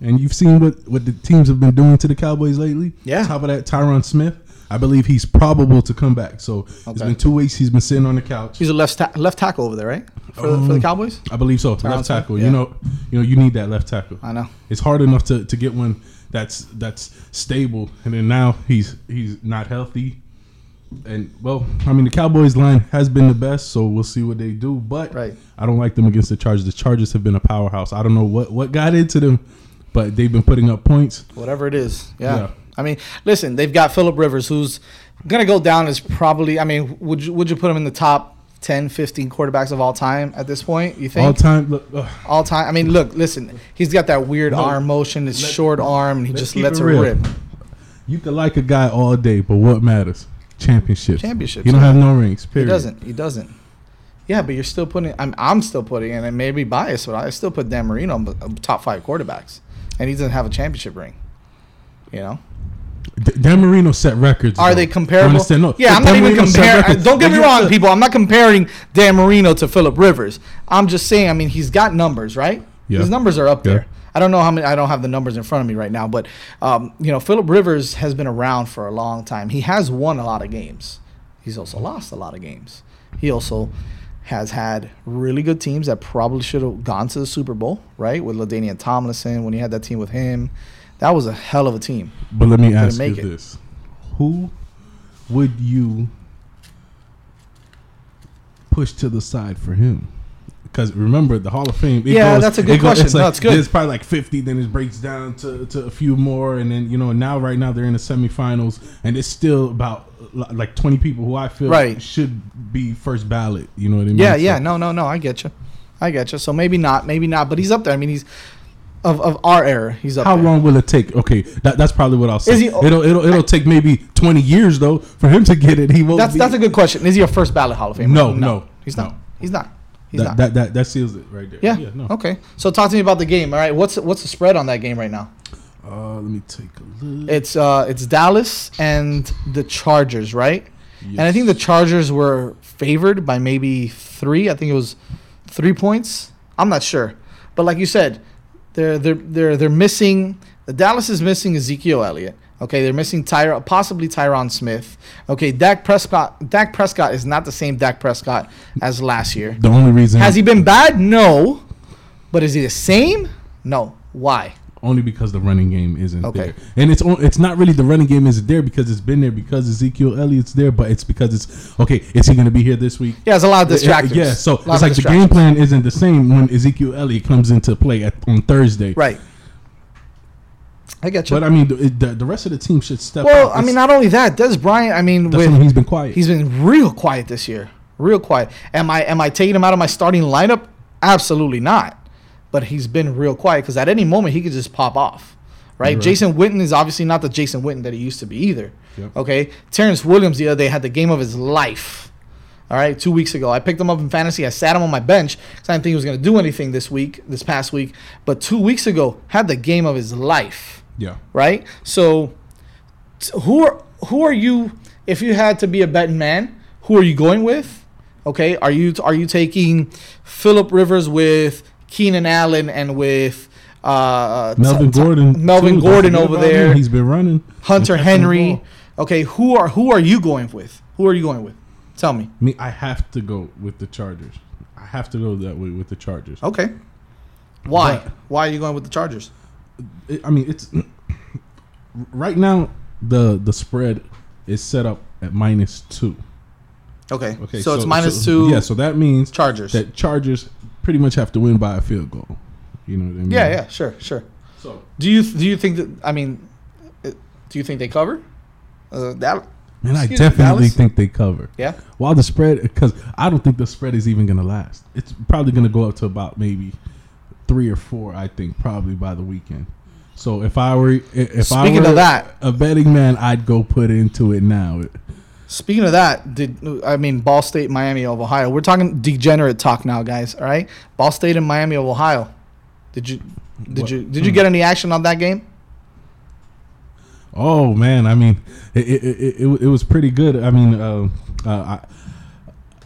And you've seen what, what the teams have been doing to the Cowboys lately. Yeah. Top of that, Tyron Smith. I believe he's probable to come back. So it's been two weeks. He's been sitting on the couch. He's a left ta- left tackle over there, right? For, the, for the Um, Cowboys. I believe so. Tyron left tackle. Yeah. You know, you know, you need that left tackle. I know. It's hard enough to, to get one that's that's stable, and then now he's he's not healthy. And well, I mean, the Cowboys line has been the best, so we'll see what they do. But Right. I don't like them against the Chargers. The Chargers have been a powerhouse. I don't know what what got into them, but they've been putting up points. whatever it is. Yeah. Yeah. I mean, listen, they've got Philip Rivers, who's gonna go down as probably. I mean, would you would you put him in the top 10, 15 quarterbacks of all time at this point? You think All time. Look. All time. I mean, look, listen, he's got that weird No. arm motion, his Let- short arm, and he just lets it rip. you can like a guy all day, but what matters? Championships. Championships, You don't yeah. have no rings. He Period. doesn't. He doesn't. Yeah, but you're still putting. I'm. I'm still putting, and it may be biased, but I still put Dan Marino on uh, top five quarterbacks, and he doesn't have a championship ring. You know. Dan Marino set records. Are though. they comparable? understand. No, yeah, I'm Dan not even comparing. Don't get me wrong, people. I'm not comparing Dan Marino to Philip Rivers. I'm just saying. I mean, he's got numbers, right? Yeah. His numbers are up Yeah. there. I don't know how many. I don't have the numbers in front of me right now, but um, you know, Philip Rivers has been around for a long time. He has won a lot of games. He's also lost a lot of games. He also has had really good teams that probably should have gone to the Super Bowl, right? With LaDainian Tomlinson, when he had that team with him, that was a hell of a team. But let me ask you it. this: Who would you push to the side for him? Because remember, the Hall of Fame. Yeah, that's a good it goes- question. it's No, it's good. There's probably like 50, then it breaks down to, to a few more, and then you know now right now they're in the semifinals, and it's still about like 20 people who I feel Right. should be first ballot. You know what I mean? Yeah, So- yeah. No, no, no. I get you. I get you. So maybe not, maybe not, but he's up there. I mean, he's of, of our era. He's up How there. long will it take? Okay, that, that's probably what I'll say. Is he- it'll it'll it'll take maybe twenty years though for him to get it. He won't. That's be, that's a good question. Is he a first ballot Hall of Famer? No, no, he's not. no. He's not. He's that, not. that that that seals it right there. yeah. no. Okay. So talk to me about the game. All right. What's what's the spread on that game right now? Uh, let me take a look. It's uh it's Dallas and the Chargers, right? Yes. And I think the Chargers were favored by maybe three. I think it was three points. I'm not sure, but like you said, they're they're they're they're missing. The Dallas is missing Ezekiel Elliott. Okay, they're missing Tyra, possibly Tyron Smith. Okay, Dak Prescott. Dak Prescott is not the same Dak Prescott as last year. The only reason Has he been bad? No, but is he the same? No. Why? only because the running game isn't Okay. there, and it's on, it's not really the running game isn't there because it's been there because Ezekiel Elliott's there, but it's because it's okay. Is he going to be here this week? Yeah, there's a lot of Yeah, distractors. Yeah, so it's like the game plan isn't the same when Ezekiel Elliott comes into play at, on Thursday. Right. I get you. But I mean, the, the, rest of the team should step Well. I mean, not only that, Dez Bryant. I mean, with, he's been quiet. He's been real quiet this year. Real quiet. Am I am I taking him out of my starting lineup? Absolutely not. But he's been real quiet because at any moment he could just pop off. Right? Right. Jason Witten is obviously not the Jason Witten that he used to be either. Yep. Okay. Terrance Williams the other day had the game of his life. All right, two weeks ago, I picked him up in fantasy. I sat him on my bench because I didn't think he was going to do anything this week, this past week. But two weeks ago, had the game of his life yeah. right? So, t- who are who are you? If you had to be a betting man, who are you going with? Okay, are you are you taking Philip Rivers with Keenan Allen and with uh, Melvin t- t- Gordon. Melvin too. Gordon over about him. there, He's been running. Hunter He's catching the Henry? Okay, who are who are you going with? Who are you going with? Tell me. Me, I have to go with the Chargers. I have to go that way with the Chargers. Okay, why? But- why are you going with the Chargers? I mean, it's right now the the spread is set up at minus two. Okay, Okay, so, it's minus two. Yeah, so that means Chargers. that Chargers pretty much have to win by a field goal. You know what I mean? yeah, yeah, sure, sure. So Do you do you think that? I mean, do you think they cover? Uh, that Man, I definitely think they cover. Yeah? While the spread, because I don't think the spread is even going to last. It's probably going to go up to about maybe three or four. I think probably by the weekend. So if I were if I Speaking were of that- a betting man, I'd go put into it now. Speaking of that, did I mean Ball State, Miami of Ohio? We're talking degenerate talk now, guys. All right, Ball State and Miami of Ohio. Did you did What? you did you hmm. get any action on that game? Oh man, I mean, it it, it, it, it was pretty good. I mean, uh, uh, I,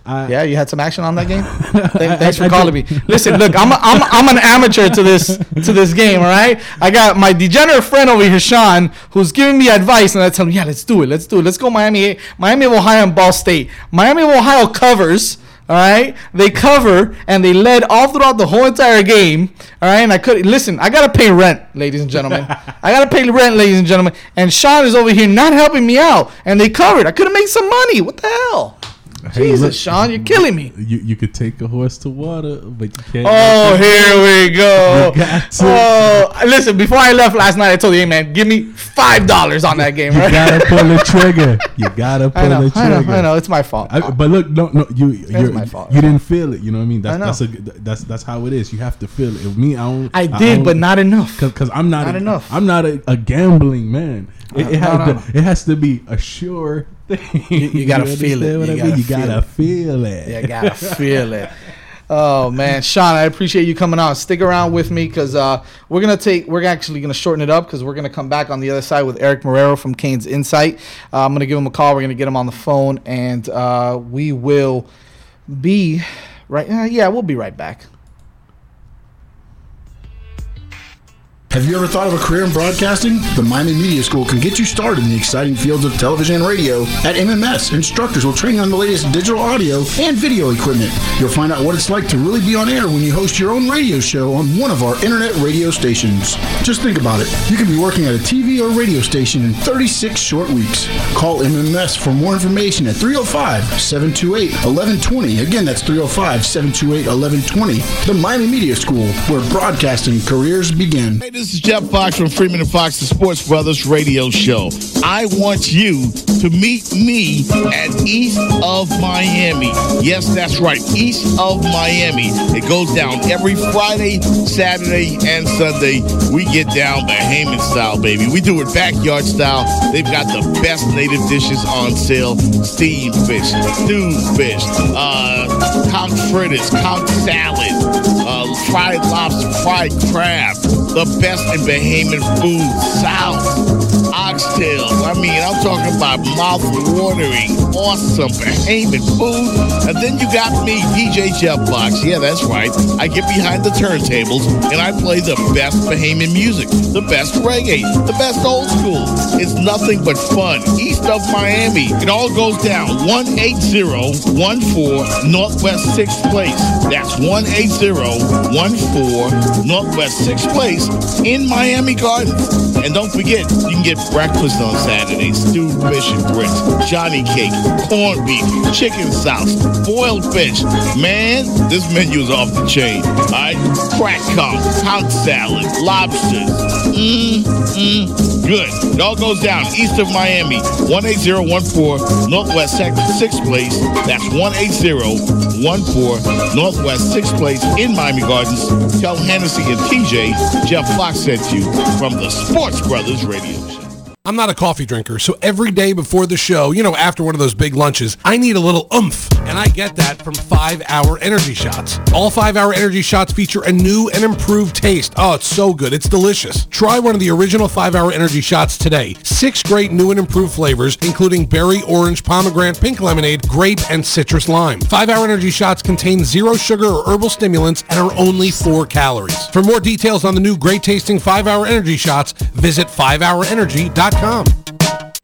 I Yeah, you had some action on that game. Thanks for calling me. Listen, look, I'm, a, I'm, I'm an amateur to this to this game. All right, I got my degenerate friend over here, Sean, who's giving me advice, and I tell him, yeah, let's do it, let's do it, let's go Miami, Miami of Ohio and Ball State. Miami of Ohio covers. All right, they cover and they led all throughout the whole entire game. All right, and I could listen. I gotta pay rent, ladies and gentlemen. I gotta pay rent, ladies and gentlemen. And Sean is over here not helping me out, and they covered. I could have made some money. What the hell? Hey, Jesus, look, Sean, you're killing me. You you could take a horse to water, but you can't. Oh, here we go. You got to- Oh, listen. Before I left last night, I told you, hey man, give me five dollars on that game, You right? gotta pull the trigger. You gotta pull know, the I trigger. know, I know. It's my fault. I, but look, no, no, you, you're, my fault. you didn't feel it. You know what I mean? That's I know. that's a that's that's how it is. You have to feel it. If me, I don't. I did, but not enough. Because I'm not, Not a, enough. I'm not a, a gambling man. It, Uh, it, has no, no. To, it has to be a sure thing. you gotta feel it. What You I gotta mean? You feel gotta it. feel it. Yeah, I gotta feel it. Oh man, Sean, I appreciate you coming on. Stick around with me because uh, we're gonna take. We're actually gonna shorten it up because we're gonna come back on the other side with Eric Marrero from Canes Insight. Uh, I'm gonna give him a call. We're gonna get him on the phone, and uh, we will be right. Uh, yeah, we'll be right back. Have you ever thought of a career in broadcasting? The Miami Media School can get you started in the exciting fields of television and radio. At MMS, instructors will train you on the latest digital audio and video equipment. You'll find out what it's like to really be on air when you host your own radio show on one of our internet radio stations. Just think about it. You can be working at a TV or radio station in 36 short weeks. Call MMS for more information at 305 728 1120. Again, that's 305 728 1120. The Miami Media School, where broadcasting careers begin. This is Jeff Fox from Freeman and Fox, the Sports Brothers radio show. I want you to meet me at East of Miami. Yes, that's right, East of Miami. It goes down every Friday, Saturday, and Sunday. We get down Bahamian style, baby. We do it backyard style. They've got the best native dishes on sale steamed fish, stewed fish, uh, conch fritters, conch salad, uh, fried lobster, fried crab, the best in Bahamian food, south, I mean, I'm talking about mouth-watering, awesome Bahamian food. And then you got me, DJ Jeff Fox. Yeah, that's right. I get behind the turntables and I play the best Bahamian music, the best reggae, the best old school. It's nothing but fun. East of Miami. It all goes down 18014 Northwest 6th Place. That's 18014 Northwest 6th Place in Miami Gardens. And don't forget, you can get breakfast on Saturday, stewed fish and grits, Johnny cake, corned beef, chicken sauce, boiled fish. Man, this menu is off the chain. All right, crack conch, conch salad, lobsters. Mmm, mmm, good. It all goes down east of Miami, 18014 Northwest 6th Place. That's 18014 Northwest 6th Place in Miami Gardens. Tell Hennessy and DJ Jeff Fox sent you from the Sports Brothers Radio. I'm not a coffee drinker, so every day before the show, you know, after one of those big lunches, I need a little oomph. And I get that from 5 Hour Energy Shots. All 5 Hour Energy Shots feature a new and improved taste. Oh, it's so good. It's delicious. Try one of the original 5 Hour Energy Shots today. Six great new and improved flavors, including berry, orange, pomegranate, pink lemonade, grape, and citrus lime. 5 Hour Energy Shots contain zero sugar or herbal stimulants and are only 4 calories. For more details on the new great tasting 5 Hour Energy Shots, visit 5hourenergy.com come.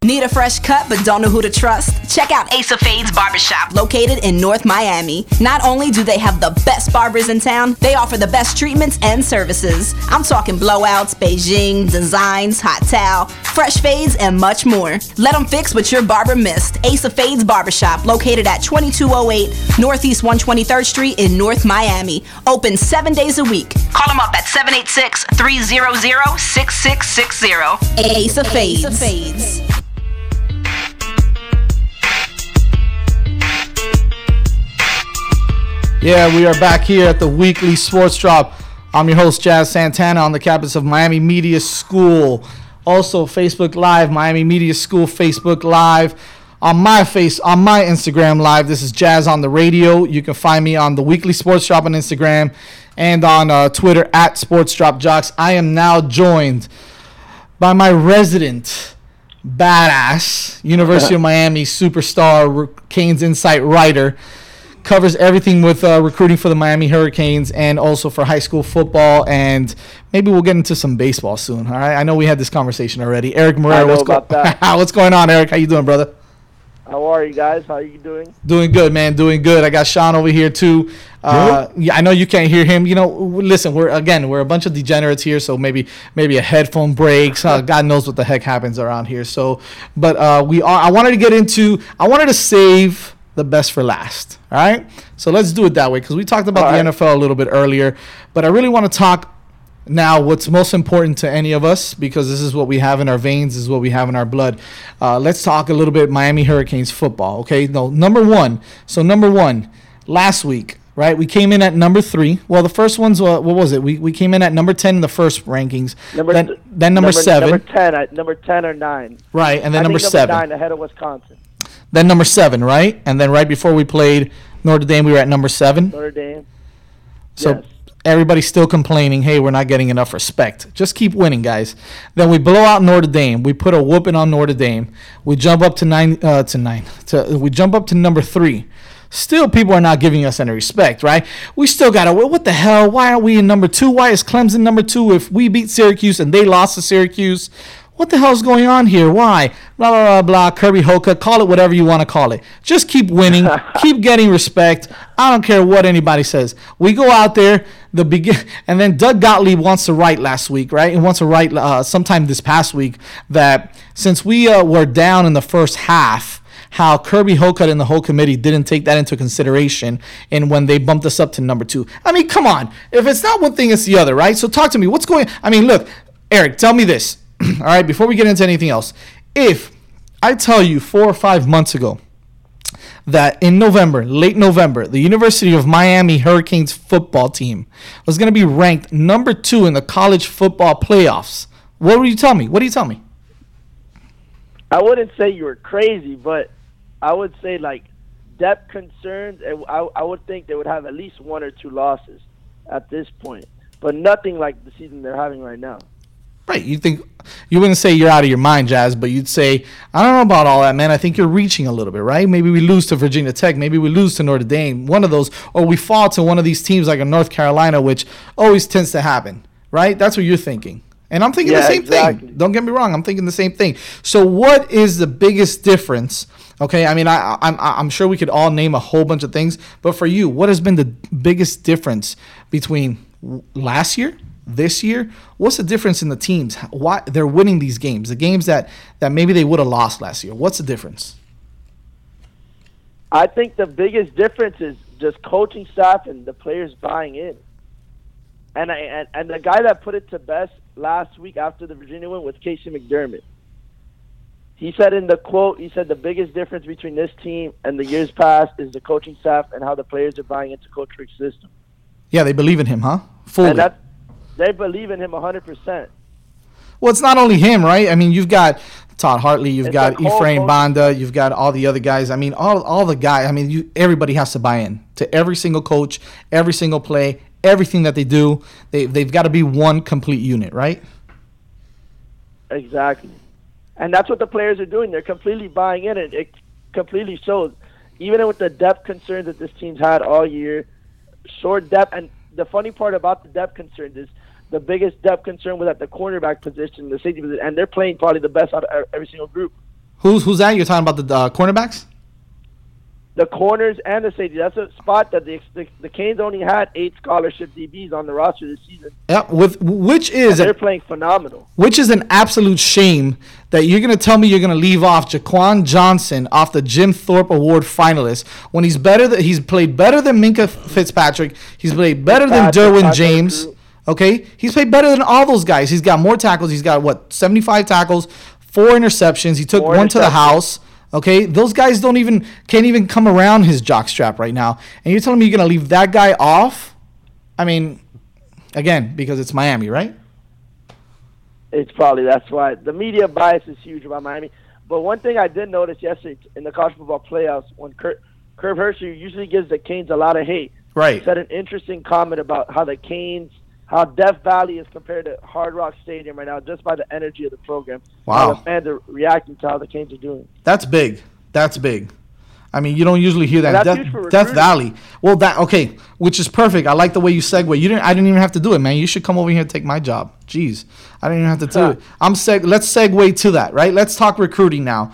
Need a fresh cut but don't know who to trust? Check out Ace of Fades Barbershop, located in North Miami. Not only do they have the best barbers in town, they offer the best treatments and services. I'm talking blowouts, Beijing, designs, hot towel, fresh fades, and much more. Let them fix what your barber missed. Ace of Fades Barbershop, located at 2208 Northeast 123rd Street in North Miami. Open seven days a week. Call them up at 786 300 6660. Ace of Fades. Ace of Fades. Yeah, we are back here at the weekly sports drop. I'm your host, Jazz Santana, on the campus of Miami Media School. Also, Facebook Live, Miami Media School Facebook Live. On my face, on my Instagram Live, this is Jazz on the radio. You can find me on the weekly sports drop on Instagram and on uh, Twitter at Sports Drop Jocks. I am now joined by my resident badass University of Miami superstar Canes Insight writer covers everything with uh, recruiting for the Miami Hurricanes and also for high school football. And maybe we'll get into some baseball soon. All right. I know we had this conversation already. Eric Moreira, what's, go- what's going on, Eric? How you doing, brother? How are you guys? How are you doing? Doing good, man. Doing good. I got Sean over here too. Uh, yeah, I know you can't hear him. You know, listen, we're again, we're a bunch of degenerates here, so maybe maybe a headphone breaks. Uh, God knows what the heck happens around here. So, but uh, we are. I wanted to get into. I wanted to save the best for last. All right. So let's do it that way because we talked about All the right. NFL a little bit earlier, but I really want to talk now what's most important to any of us because this is what we have in our veins this is what we have in our blood uh, let's talk a little bit miami hurricanes football okay no number one so number one last week right we came in at number three well the first one's uh, what was it we, we came in at number 10 in the first rankings Number then, then number, seven Number ten. I, number ten or nine. right and then I number seven nine ahead of Wisconsin. Then number seven right and then right before we played notre dame we were at number seven Notre Dame. So Yes. everybody's still complaining, hey, we're not getting enough respect. Just keep winning, guys. Then we blow out Notre Dame. We put a whooping on Notre Dame. We jump up to nine uh, to nine. To, we jump up to number three. Still, people are not giving us any respect, right? We still got to. What the hell? Why are we in number two? Why is Clemson number two if we beat Syracuse and they lost to Syracuse? What the hell's going on here? Why? Blah blah blah blah. Kirby Hoka, call it whatever you want to call it. Just keep winning, keep getting respect. I don't care what anybody says. We go out there, the begin, and then Doug Gottlieb wants to write last week, right? He wants to write uh, sometime this past week that since we uh, were down in the first half, how Kirby Hocutt and the whole committee didn't take that into consideration and when they bumped us up to number two. I mean, come on. If it's not one thing, it's the other, right? So talk to me. What's going I mean, look, Eric, tell me this. All right, before we get into anything else, if I tell you four or five months ago that in November, late November, the University of Miami Hurricanes football team was going to be ranked number two in the college football playoffs, what would you tell me? What do you tell me? I wouldn't say you were crazy, but I would say like depth concerns, I would think they would have at least one or two losses at this point, but nothing like the season they're having right now. Right. You think you wouldn't say you're out of your mind, Jazz, but you'd say, I don't know about all that, man. I think you're reaching a little bit, right? Maybe we lose to Virginia Tech, maybe we lose to Notre Dame, one of those, or we fall to one of these teams like a North Carolina, which always tends to happen, right? That's what you're thinking. And I'm thinking Yeah, the same exactly. thing. Don't get me wrong. I'm thinking the same thing. So, what is the biggest difference? Okay, I mean, I, I'm I'm sure we could all name a whole bunch of things, but for you, what has been the biggest difference between last year, this year? What's the difference in the teams? Why they're winning these games? The games that that maybe they would have lost last year. What's the difference? I think the biggest difference is just coaching staff and the players buying in. And I, and, and the guy that put it to best last week after the Virginia win was KC McDermott. He said in the quote, he said the biggest difference between this team and the years past is the coaching staff and how the players are buying into Coach Richt's system. Yeah, they believe in him, huh? Fully. And that they believe in him 100%. Well, it's not only him, right? I mean, you've got Todd Hartley, you've It's got Ephraim Banda, you've got all the other guys. I mean, all all the guys. I mean, you everybody has to buy in to every single coach, every single play, everything that they do. They they've got to be one complete unit, right? Exactly. And that's what the players are doing. They're completely buying in it. It completely shows. Even with the depth concerns that this team's had all year, short depth. And the funny part about the depth concerns is the biggest depth concern was at the cornerback position, the safety position, and they're playing probably the best out of every single group. Who's who's that? You're talking about the uh, cornerbacks? The corners and the safety. That's a spot that the, the the Canes only had eight scholarship DBs on the roster this season. Yeah, with which is And they're playing phenomenal. which is an absolute shame that you're gonna tell me you're gonna leave off Jaquan Johnson off the Jim Thorpe Award finalist when he's better than he's played better than Minkah Fitzpatrick. He's played better than Derwin James. Okay, he's played better than all those guys. He's got more tackles. He's got what 75 tackles, four interceptions. He took Four one to the house. Okay, those guys don't even can't even come around his jock strap right now, and you're telling me you're gonna leave that guy off? I mean, again, because it's Miami, right? It's probably that's why the media bias is huge about Miami. But one thing I did notice yesterday in the college football playoffs, when Kurt, Hershey usually gives the Canes a lot of hate, Right. He said an interesting comment about how the Canes, how Death Valley is compared to Hard Rock Stadium right now, just by the energy of the program. How Wow. the fans are reacting to how the Canes are doing. That's big. That's big. I mean, you don't usually hear that. Death, Death. Valley. Well, that okay, which is perfect. I like the way you segue. You didn't. I didn't even have to do it, man. You should come over here and take my job. Jeez, I didn't even have to do it. I'm seg. Let's segue to that, right? Let's talk recruiting now.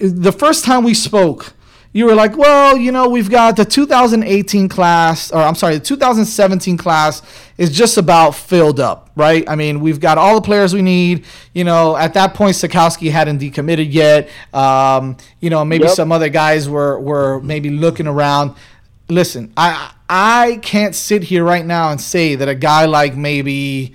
The first time we spoke, you were like, "Well, you know, we've got the 2018 class, or I'm sorry, the 2017 class is just about filled up, right? I mean, we've got all the players we need. You know, at that point, Sitkowski hadn't decommitted yet. Um, you know, maybe Yep. some other guys were were maybe looking around. Listen, I I can't sit here right now and say that a guy like maybe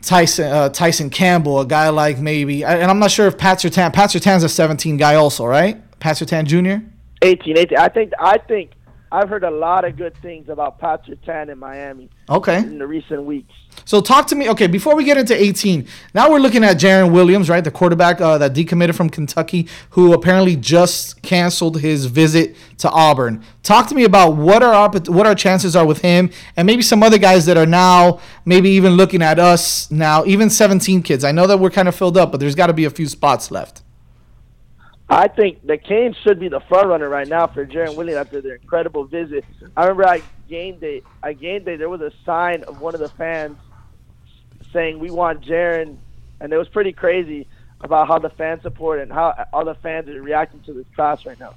Tyson uh, Tyson Campbell, a guy like maybe, and I'm not sure if Pat Surtain. Pat Surtain's a 17 guy also, right? Pat Surtain Jr. 18, 18. I think I think I've heard a lot of good things about Pat Surtain in Miami Okay. in the recent weeks. So talk to me. Okay, before we get into 18, now we're looking at Jarren Williams, right? The quarterback uh, that decommitted from Kentucky, who apparently just canceled his visit to Auburn. Talk to me about what our what our chances are with him, and maybe some other guys that are now maybe even looking at us now, even 17 kids. I know that we're kind of filled up, but there's got to be a few spots left. I think the Canes should be the front runner right now for Jarren Williams after their incredible visit. I remember at game day, at game day, there was a sign of one of the fans saying, "We want Jarren," and it was pretty crazy about how the fan support and how all the fans are reacting to this class right now.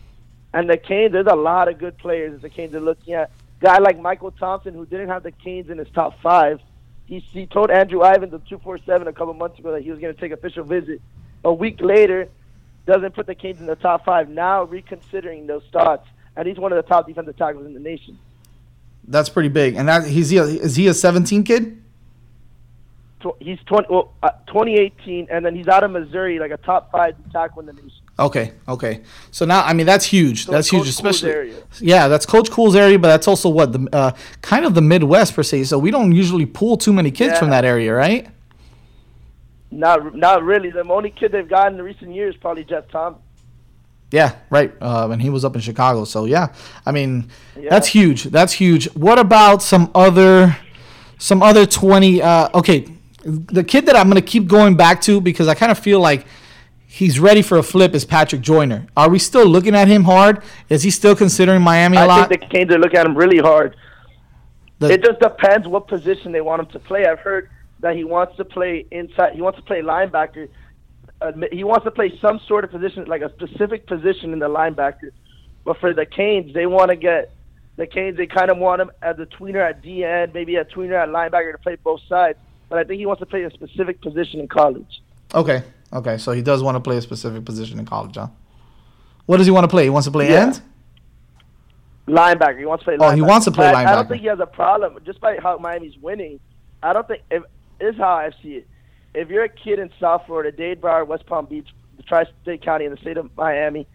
And the Canes, there's a lot of good players that the Canes are looking at. Guy like Michael Thompson, who didn't have the Canes in his top five, he, he told Andrew Ivins of 247 a couple months ago that he was going to take official visit. A week later, doesn't put the Canes in the top five. Now reconsidering those thoughts, and he's one of the top defensive tackles in the nation. That's pretty big. And that he's he a, is he a 17 kid? he's 20, well, uh, 2018, and then he's out of Missouri, like a top five tackle in the nation. Okay, okay. So now, I mean, that's huge. So that's huge, especially. Yeah, that's Coach Cool's area, but that's also what the uh, kind of the Midwest per se. So we don't usually pull too many kids from that area, right? Not not really. The only kid they've gotten in the recent years probably Jeff Thomas. Yeah, right. Uh, and he was up in Chicago, so yeah. I mean, Yeah. that's huge. That's huge. What about some other, some other twenty? Uh, okay, the kid that I'm gonna keep going back to because I kind of feel like he's ready for a flip is Patrick Joyner. Are we still looking at him hard? Is he still considering Miami a I lot? I think the Canes are looking at him really hard. The- it just depends what position they want him to play. I've heard that he wants to play inside. He wants to play linebacker. He wants to play some sort of position, like a specific position in the linebacker. But for the Canes, they want to get the Canes. They kind of want him as a tweener at D end, maybe a tweener at linebacker to play both sides. But I think he wants to play a specific position in college. Okay, okay. So he does want to play a specific position in college, huh? What does he want to play? He wants to play Yeah. end. Linebacker. He wants to play. Oh, he linebacker. wants to play But I- I don't think he has a problem just by how Miami's winning. I don't think if this is how I see it. If you're a kid in South Florida, Dade Broward, West Palm Beach, the Tri-State County, in the state of Miami,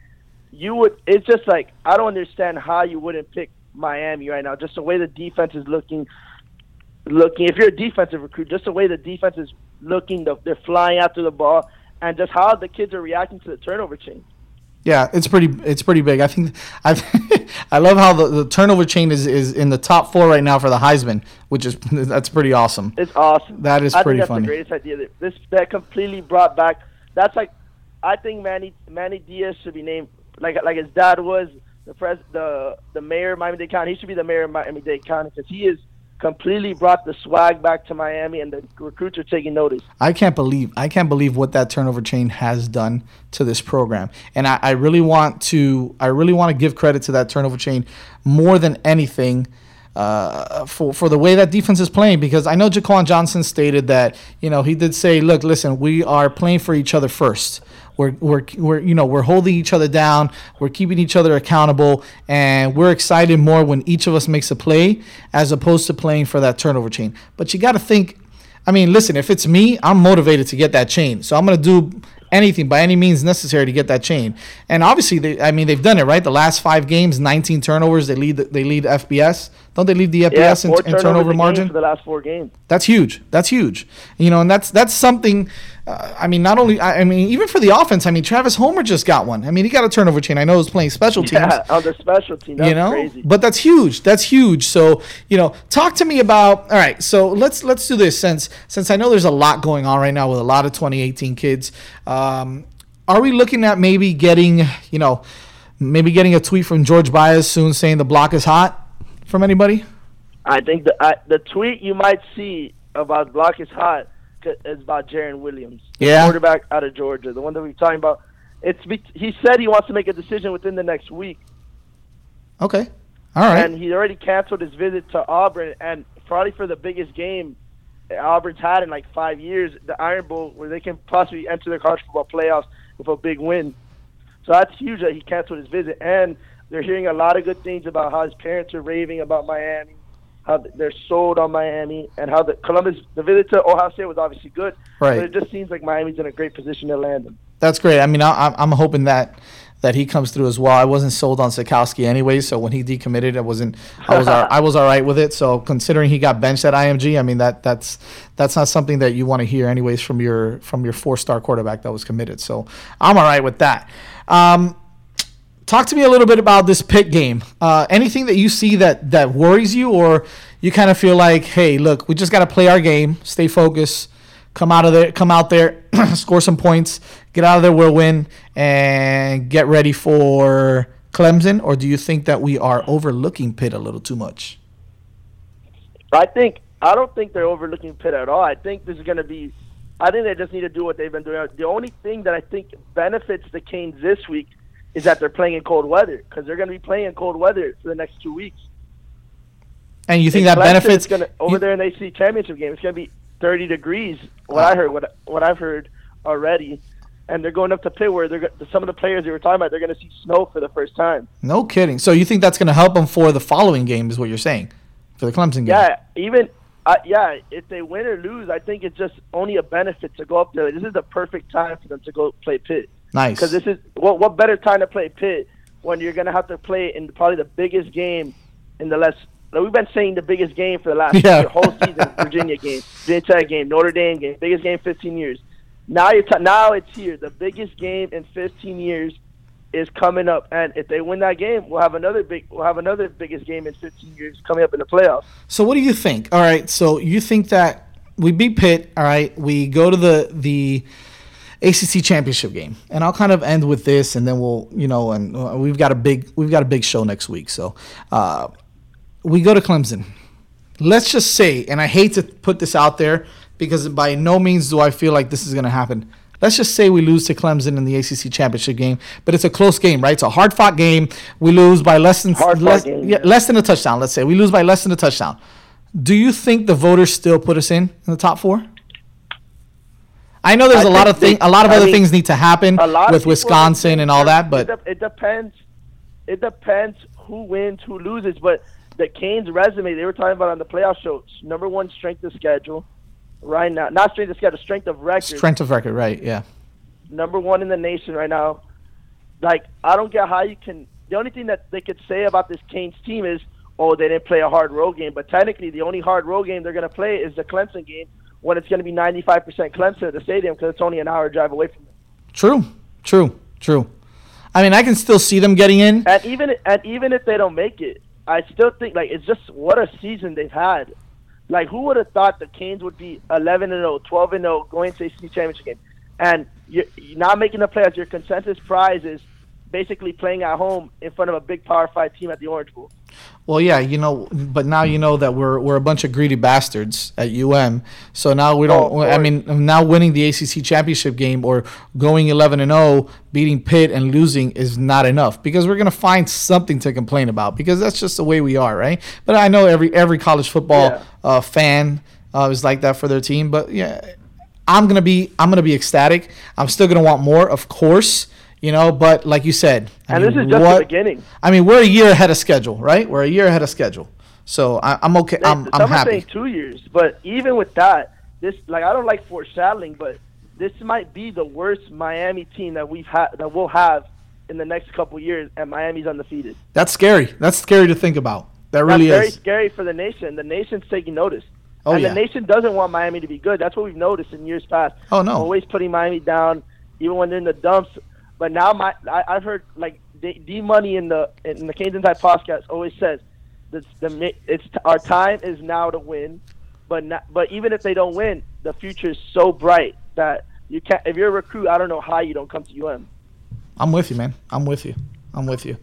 you would. It's just like I don't understand how you wouldn't pick Miami right now. Just the way the defense is looking. Looking, if you're a defensive recruit, just the way the defense is looking, the, they're flying after the ball, and just how the kids are reacting to the turnover chain. Yeah, it's pretty. It's pretty big. I think. I I love how the, the turnover chain is, is in the top four right now for the Heisman, which is that's pretty awesome. It's awesome. That is I pretty think that's funny. the greatest idea. That this that completely brought back. That's like, I think Manny Manny Diaz should be named like like his dad was the pres the the mayor of Miami Dade County. He should be the mayor of Miami Dade County because he has completely brought the swag back to Miami, and the recruits are taking notice. I can't believe I can't believe what that turnover chain has done to this program, and I, I really want to I really want to give credit to that turnover chain more than anything. Uh, for for the way that defense is playing, because I know Jaquan Johnson stated that you know he did say, look, listen, we are playing for each other first. We're, we're, we're you know we're holding each other down. We're keeping each other accountable, and we're excited more when each of us makes a play as opposed to playing for that turnover chain. But you got to think I mean, listen, if it's me, I'm motivated to get that chain. So I'm going to do anything by any means necessary to get that chain. And obviously, they, I mean, they've done it, right? The last five games, 19 turnovers. They lead. They lead FBS. Don't they lead the FBS yeah, in, in turnover margin? for the last four games. That's huge. That's huge. You know, and that's that's something. Uh, I mean, not only I, I mean, even for the offense. I mean, Travis Homer just got one. I mean, he got a turnover chain. I know he's playing special teams Yeah, on the special team. That's you know crazy. but that's huge that's huge so you know talk to me about all right so let's let's do this since since i know there's a lot going on right now with a lot of 2018 kids um, are we looking at maybe getting you know maybe getting a tweet from george baez soon saying the block is hot from anybody I think the I, the tweet you might see about block is hot is about Jarren Williams, Yeah. quarterback out of Georgia, the one that we were talking about. It's be, he said he wants to make a decision within the next week, okay all right and he already canceled his visit to Auburn, and probably for the biggest game Auburn's had in like five years, the Iron Bowl, where they can possibly enter the college football playoffs with a big win. So that's huge that he canceled his visit, and they're hearing a lot of good things about how his parents are raving about Miami, how they're sold on Miami, and how the Columbus, the visit to Ohio State was obviously good. Right. But it just seems like Miami's in a great position to land him. That's great. I mean, I, I'm hoping that that he comes through as well. I wasn't sold on Sitkowski anyway, so when he decommitted, I wasn't. I was all, I was all right with it. So considering he got benched at IMG, I mean that that's that's not something that you want to hear anyways from your from your four star quarterback that was committed. So I'm all right with that. Um, talk to me a little bit about this pick game. Uh, anything that you see that that worries you, or you kind of feel like, hey, look, we just got to play our game, stay focused, come out of there, come out there, score some points, get out of there, we'll win, and get ready for Clemson. Or do you think that we are overlooking Pitt a little too much? I think I don't think they're overlooking Pitt at all. I think this is going to be. I think they just need to do what they've been doing. The only thing that I think benefits the Canes this week is that they're playing in cold weather because they're going to be playing in cold weather for the next two weeks. And you think And that Clemson benefits? gonna, over there in the ACC championship game? It's going to be 30 degrees. What I heard, what what I've heard already, and they're going up to Pitt where they're some of the players they were talking about. They're going to see snow for the first time. No kidding. So you think that's going to help them for the following game? Is what you're saying for the Clemson game? Yeah, even I, yeah, if they win or lose, I think it's just only a benefit to go up there. This is the perfect time for them to go play Pitt. Nice. Because this is what what better time to play Pitt when you're gonna have to play in probably the biggest game in the last. Like we've been saying the biggest game for the last Yeah. the whole season. Virginia game, Virginia Tech game, Notre Dame game, biggest game in 15 years. Now you're t- now it's here. The biggest game in 15 years is coming up, and if they win that game, we'll have another big we'll have another biggest game in 15 years coming up in the playoffs. So what do you think? All right, so you think that we beat Pitt, all right? We go to the the ACC championship game, and I'll kind of end with this, and then we'll, you know, and uh, we've got a big we've got a big show next week, so uh, we go to Clemson. Let's just say, and I hate to put this out there because by no means do I feel like this is going to happen. Let's just say we lose to Clemson in the ACC championship game, but it's a close game, right? It's a hard fought game. We lose by less than less, yeah, less than a touchdown. Let's say we lose by less than a touchdown. Do you think the voters still put us in in the top four? I know there's I a lot of thing, a lot of I other mean, things need to happen a lot of with Wisconsin and all that, but it depends. It depends who wins, who loses. But the Canes' resume, they were talking about on the playoff show, number one strength of schedule, right now. Not strength of schedule, strength of record. strength of record, right? Yeah. Number one in the nation right now. Like I don't get how you can. The only thing that they could say about this Canes team is, oh, they didn't play a hard road game. But technically, the only hard road game they're going to play is the Clemson game when it's going to be 95% Clemson at the stadium because it's only an hour drive away from them. True, true, true. I mean, I can still see them getting in. And even and even if they don't make it, I still think like it's just what a season they've had. Like who would have thought the Canes would be 11 and 0, 12 and 0 going to a championship game, and you're, you're not making the playoffs. Your consensus prize is basically playing at home in front of a big Power Five team at the Orange Bowl. Well, yeah, you know, but now you know that we're we're a bunch of greedy bastards at UM. So now we don't. Oh, I mean, now winning the ACC championship game or going 11 and 0, beating Pitt and losing is not enough because we're gonna find something to complain about because that's just the way we are, right? But I know every every college football Yeah. uh, fan uh, is like that for their team. But yeah, I'm gonna be I'm gonna be ecstatic. I'm still gonna want more, of course. You know, but like you said, I And mean, this is just what- the beginning. I mean, we're a year ahead of schedule, right? We're a year ahead of schedule, so I, I'm okay. I'm, I'm happy. saying two years, but even with that, this like I don't like foreshadowing, but this might be the worst Miami team that we've had that we'll have in the next couple years, and Miami's undefeated. That's scary. That's scary to think about. That really That's very is. scary for the nation. The nation's taking notice. Oh, and yeah. the nation doesn't want Miami to be good. That's what we've noticed in years past. Oh, no. Always putting Miami down, even when they're in the dumps. But now my I, I've heard like D, D Money in the in the Canes Insight podcast always says that the it's our time is now to win. But not, but even if they don't win, the future is so bright that you can't. If you're a recruit, I don't know how you don't come to UM. I'm with you, man. I'm with you. I'm with you.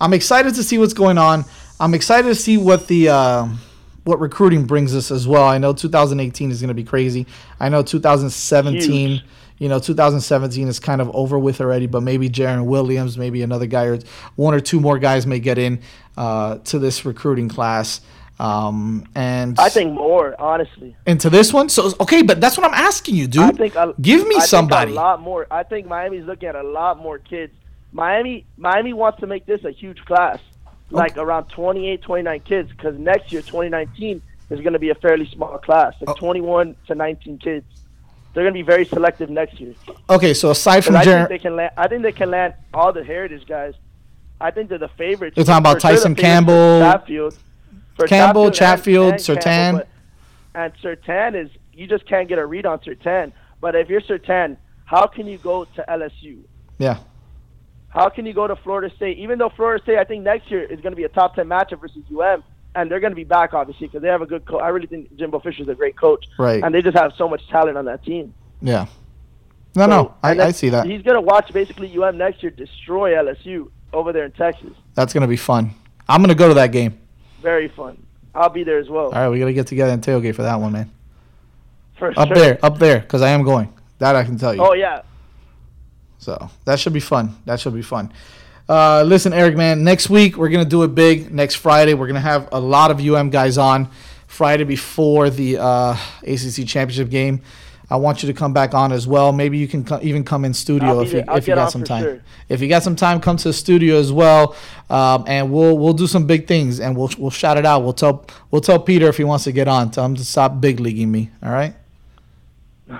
I'm excited to see what's going on. I'm excited to see what the um what recruiting brings us as well. I know 2018 is going to be crazy. I know 2017. Huge. You know, 2017 is kind of over with already, but maybe Jarren Williams, maybe another guy or one or two more guys may get in uh, to this recruiting class. Um, and I think more, honestly. into this one. So okay, but that's what I'm asking you, dude. I think a, Give me I think somebody. a lot more. I think Miami's looking at a lot more kids. Miami, Miami wants to make this a huge class, like around 28, 29 kids, because next year, 2019, is going to be a fairly small class, Oh. like 21 to 19 kids. They're going to be very selective next year. Okay, so aside from I think they can land. I think they can land all the heritage guys. I think they're the favorites. You're talking about Tyson Campbell, Chatfield, Campbell, Chatfield, Surtain. Campbell, but- and Surtain is you just can't get a read on Surtain. But if you're Surtain, how can you go to LSU? yeah, How can you go to Florida State? Even though Florida State, I think next year is going to be a top ten matchup versus UM, and they're going to be back obviously because they have a good coach. I really think Jimbo Fisher's a great coach, Right. And they just have so much talent on that team. yeah. No, So- no, I, I see that. He's going to watch basically UM next year destroy LSU over there in Texas. That's gonna be fun. I'm gonna go to that game. Very fun. I'll be there as well. All right, we gotta get together and tailgate for that one, man. For sure. Up sure. there, up there, because I am going. That I can tell you. Oh yeah. So that should be fun. That should be fun. Uh, listen, Eric, man. Next week we're gonna do it big. Next Friday we're gonna have a lot of UM guys on. Friday before the uh, ACC championship game. I want you to come back on as well. Maybe you can co- even come in studio if you if you got some time. sure. If you got some time, come to the studio as well, um, and we'll we'll do some big things and we'll we'll shout it out. We'll tell we'll tell Peter if he wants to get on. Tell him to stop big leaguing me. All right. All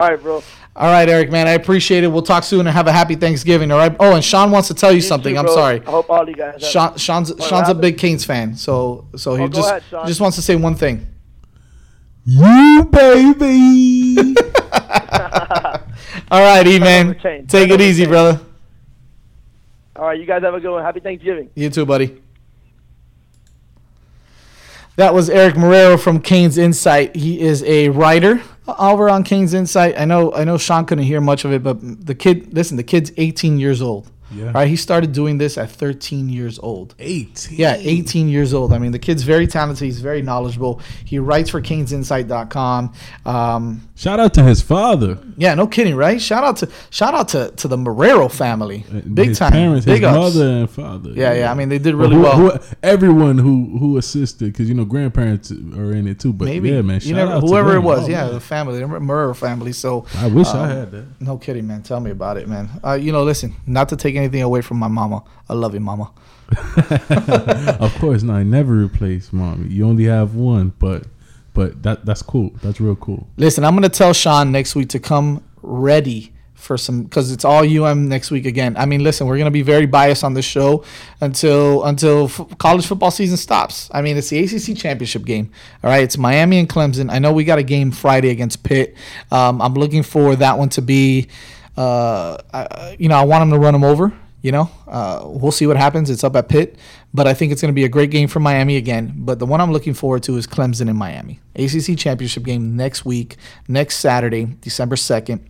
right, bro. All right, Eric, man. I appreciate it. We'll talk soon and have a happy Thanksgiving. All right. Oh, and Sean wants to tell you, You something. too, I'm sorry. I hope all you guys. Have Sean, Sean's What Sean's a big Canes fan, so so he Oh, just ahead, Sean. just wants to say one thing. You baby. All right, E man. Overchain. Take it easy, Overchain. brother. All right, you guys have a good one. Happy Thanksgiving. You too, buddy. That was Eric Marrero from Canes Insight. He is a writer over on Canes Insight. I know I know Sean couldn't hear much of it, but the kid listen, the kid's 18 years old. Yeah. Right, he started doing this at 13 years old. 18. Yeah, 18 years old. I mean, the kid's very talented. He's very knowledgeable. He writes for CanesInsight.com. Um, Shout out to his father. yeah, no kidding, right? Shout out to shout out to, to the Marrero family, big his time, Parents, big his ups. mother and father. Yeah, yeah. I mean, they did Well, really who- well. who- everyone who who assisted, because you know grandparents are in it too. But Maybe yeah, man, you shout never, out to whoever it was, Oh, yeah, man. the family, the Marrero family. So I wish I um, had that. No kidding, man. Tell me about it, man. Uh, you know, listen, not to take anything away from my mama. I love you, mama. of course, no, I never replace mommy. You only have one, but but that that's cool. That's real cool. Listen, I'm gonna tell Sean next week to come ready for some because it's all UM next week again. I mean, listen, we're gonna be very biased on this show until until f- college football season stops. I mean, it's the ACC championship game. All right, it's Miami and Clemson. I know we got a game Friday against Pitt. Um, I'm looking for that one to be. Uh, I, you know, I want them to run them over. You know, uh, we'll see what happens. It's up at Pitt, but I think it's going to be a great game for Miami again. But the one I'm looking forward to is Clemson and Miami. ACC championship game next week, next Saturday, December 2nd.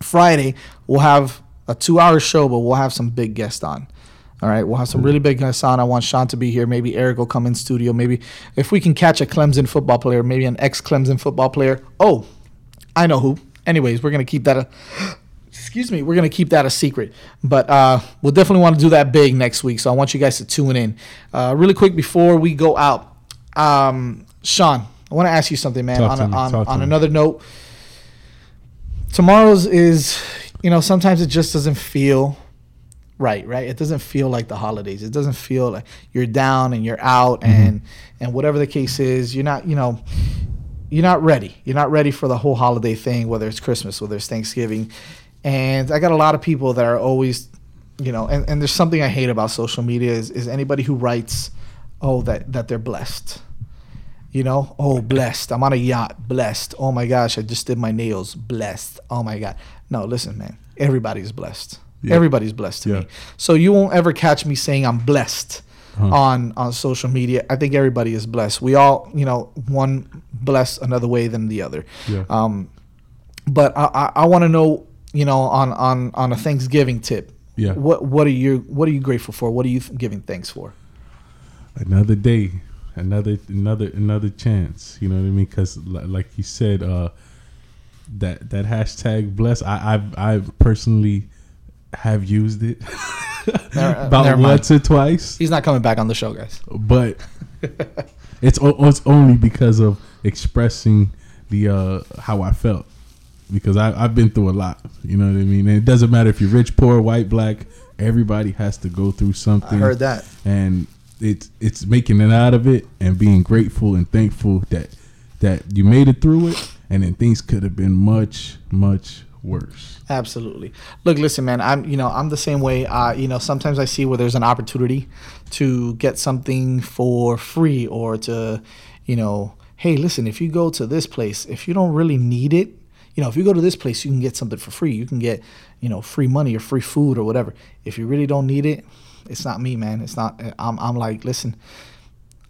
Friday, we'll have a two hour show, but we'll have some big guests on. All right, we'll have some really big guests on. I want Sean to be here. Maybe Eric will come in studio. Maybe if we can catch a Clemson football player, maybe an ex Clemson football player. Oh, I know who. Anyways, we're gonna keep that a excuse me, we're gonna keep that a secret. But uh, we'll definitely want to do that big next week. So I want you guys to tune in. Uh, really quick before we go out, um, Sean, I want to ask you something, man. Talk on a, on, on another note, tomorrow's is, you know, sometimes it just doesn't feel right right it doesn't feel like the holidays it doesn't feel like you're down and you're out Mm-hmm. and and whatever the case is you're not you know you're not ready you're not ready for the whole holiday thing whether it's christmas whether it's thanksgiving and i got a lot of people that are always you know and, and there's something i hate about social media is, is anybody who writes oh that that they're blessed. You know oh blessed. I'm on a yacht blessed. Oh my gosh i just did my nails blessed. Oh my god. No listen man everybody's blessed. Yeah. everybody's blessed to Yeah. me so you won't ever catch me saying i'm blessed Uh-huh. on on social media. I think everybody is blessed. We all you know one blessed another way than the other. Yeah. um but i i, I want to know you know on on on a thanksgiving tip Yeah. what what are you what are you grateful for what are you giving thanks for another day, another another another chance. You know what I mean? Because like you said, uh, that that hashtag bless. I I've I personally have used it Never- about never once or twice, he's not coming back on the show guys but it's it's only because of expressing the uh how I felt. Because I, I've been through a lot, you know what I mean. And it doesn't matter if you're rich, poor, white, black. Everybody has to go through something. I heard that. and it's it's making it out of it and being grateful and thankful that that you made it through it and then things could have been much much worse Absolutely. Look, listen, man. I'm, you know, I'm the same way. Uh, you know, sometimes I see where there's an opportunity to get something for free, or to, you know, hey, listen, if you go to this place, if you don't really need it, you know, if you go to this place, you can get something for free. You can get, you know, free money or free food or whatever. If you really don't need it, it's not me, man. It's not. I'm, I'm like, listen,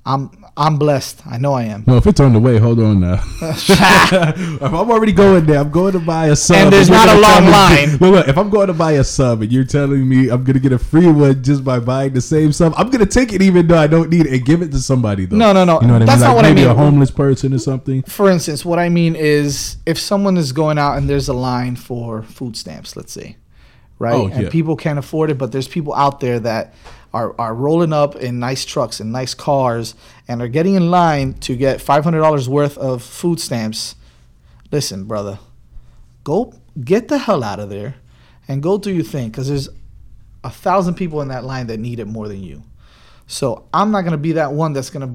I'm, I'm blessed. I know I am. no if it's on the way hold on now if i'm already going there i'm going to buy a sub And there's you're not a long me- line. look, look, if i'm going to buy a sub and you're telling me i'm gonna get a free one just by buying the same sub i'm gonna take it even though i don't need it and give it to somebody though No, no, no. you know what That's i mean not what I maybe a homeless person or something for instance, what I mean is if someone is going out and there's a line for food stamps, let's say, right? Oh, and yeah. people can't afford it, but there's people out there that are, are rolling up in nice trucks and nice cars and are getting in line to get $500 worth of food stamps listen, brother, go get the hell out of there and go do your thing because there's a thousand people in that line that need it more than you. So I'm not gonna be that one that's gonna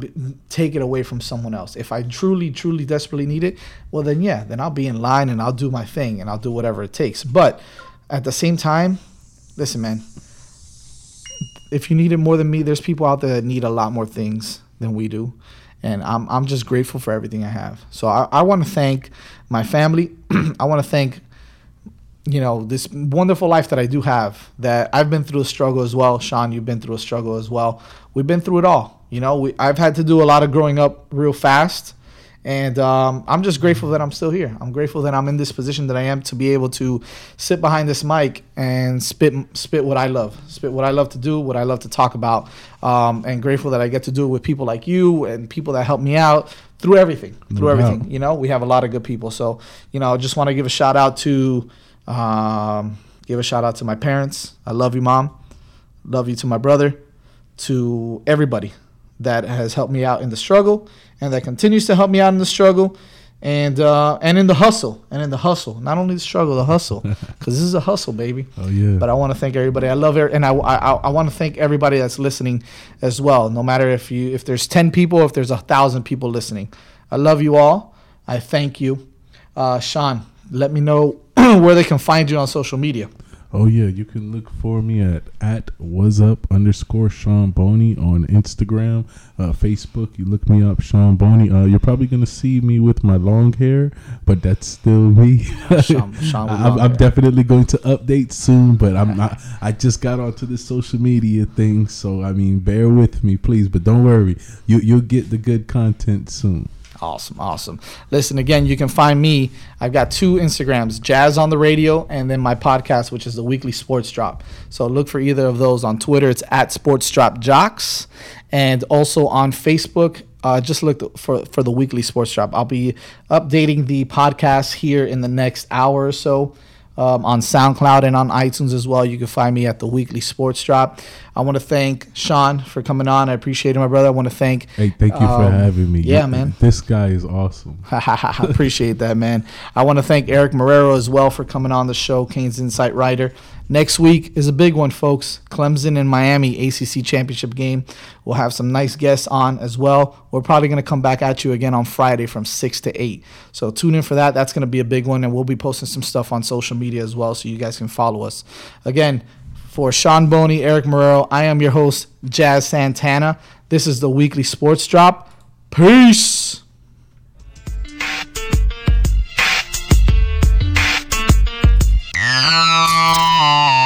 take it away from someone else. If I truly, truly, desperately need it, well then yeah, then I'll be in line and I'll do my thing and I'll do whatever it takes. But at the same time, listen, man. If you need it more than me, there's people out there that need a lot more things than we do, and I'm I'm just grateful for everything I have. So I, I want to thank my family. I want to thank you know this wonderful life that I do have that I've been through a struggle as well. Sean you've been through a struggle as well. We've been through it all. You know we, I've had to do a lot of growing up real fast and um, I'm just grateful that I'm still here I'm grateful that I'm in this position that I am to be able to sit behind this mic and spit spit what I love spit what I love to do what I love to talk about um, and grateful that I get to do it with people like you and people that help me out through everything through doubt. everything you know we have a lot of good people so you know I just want to give a shout out to um, give a shout out to my parents. I love you, mom. Love you to my brother, to everybody that has helped me out in the struggle and that continues to help me out in the struggle and uh, and in the hustle and in the hustle. Not only the struggle, the hustle, because this is a hustle, baby. Oh yeah. But I want to thank everybody. I love it, and I, I, I want to thank everybody that's listening as well. No matter if you if there's ten people, if there's a thousand people listening, I love you all. I thank you, uh, Sean. Let me know where they can find you on social media. Oh yeah, you can look for me at at was up underscore Sean Boney on Instagram, uh, Facebook. You look me up, Sean Boney. Uh, you're probably gonna see me with my long hair, but that's still me. Sean- Sean I'm, I'm definitely going to update soon, but I'm not. I just got onto this social media thing, so I mean, bear with me, please. But don't worry, you you'll get the good content soon. Awesome, awesome. Listen, again, you can find me. I've got two Instagrams, Jazz on the Radio, and then my podcast, which is the Weekly Sports Drop. So look for either of those on Twitter. It's at Sports Drop Jocks, and also on Facebook. Uh, just look for for the Weekly Sports Drop. I'll be updating the podcast here in the next hour or so. Um, on SoundCloud and on iTunes as well. You can find me at the Weekly Sports Drop. I want to thank Sean for coming on. I appreciate it, my brother. I want to thank. Hey, thank you for um, having me. Yeah, You- man. This guy is awesome. I appreciate that, man. I want to thank Eric Marrero as well for coming on the show, Canes Insight Writer. Next week is a big one, folks. Clemson and Miami ACC Championship game. We'll have some nice guests on as well. We're probably going to come back at you again on Friday from 6 to 8. So tune in for that. That's going to be a big one, and we'll be posting some stuff on social media as well so you guys can follow us. Again, for Sean Boney, Eric Marrero, I am your host, Jazz Santana. This is the weekly sports drop. Peace. なるほど。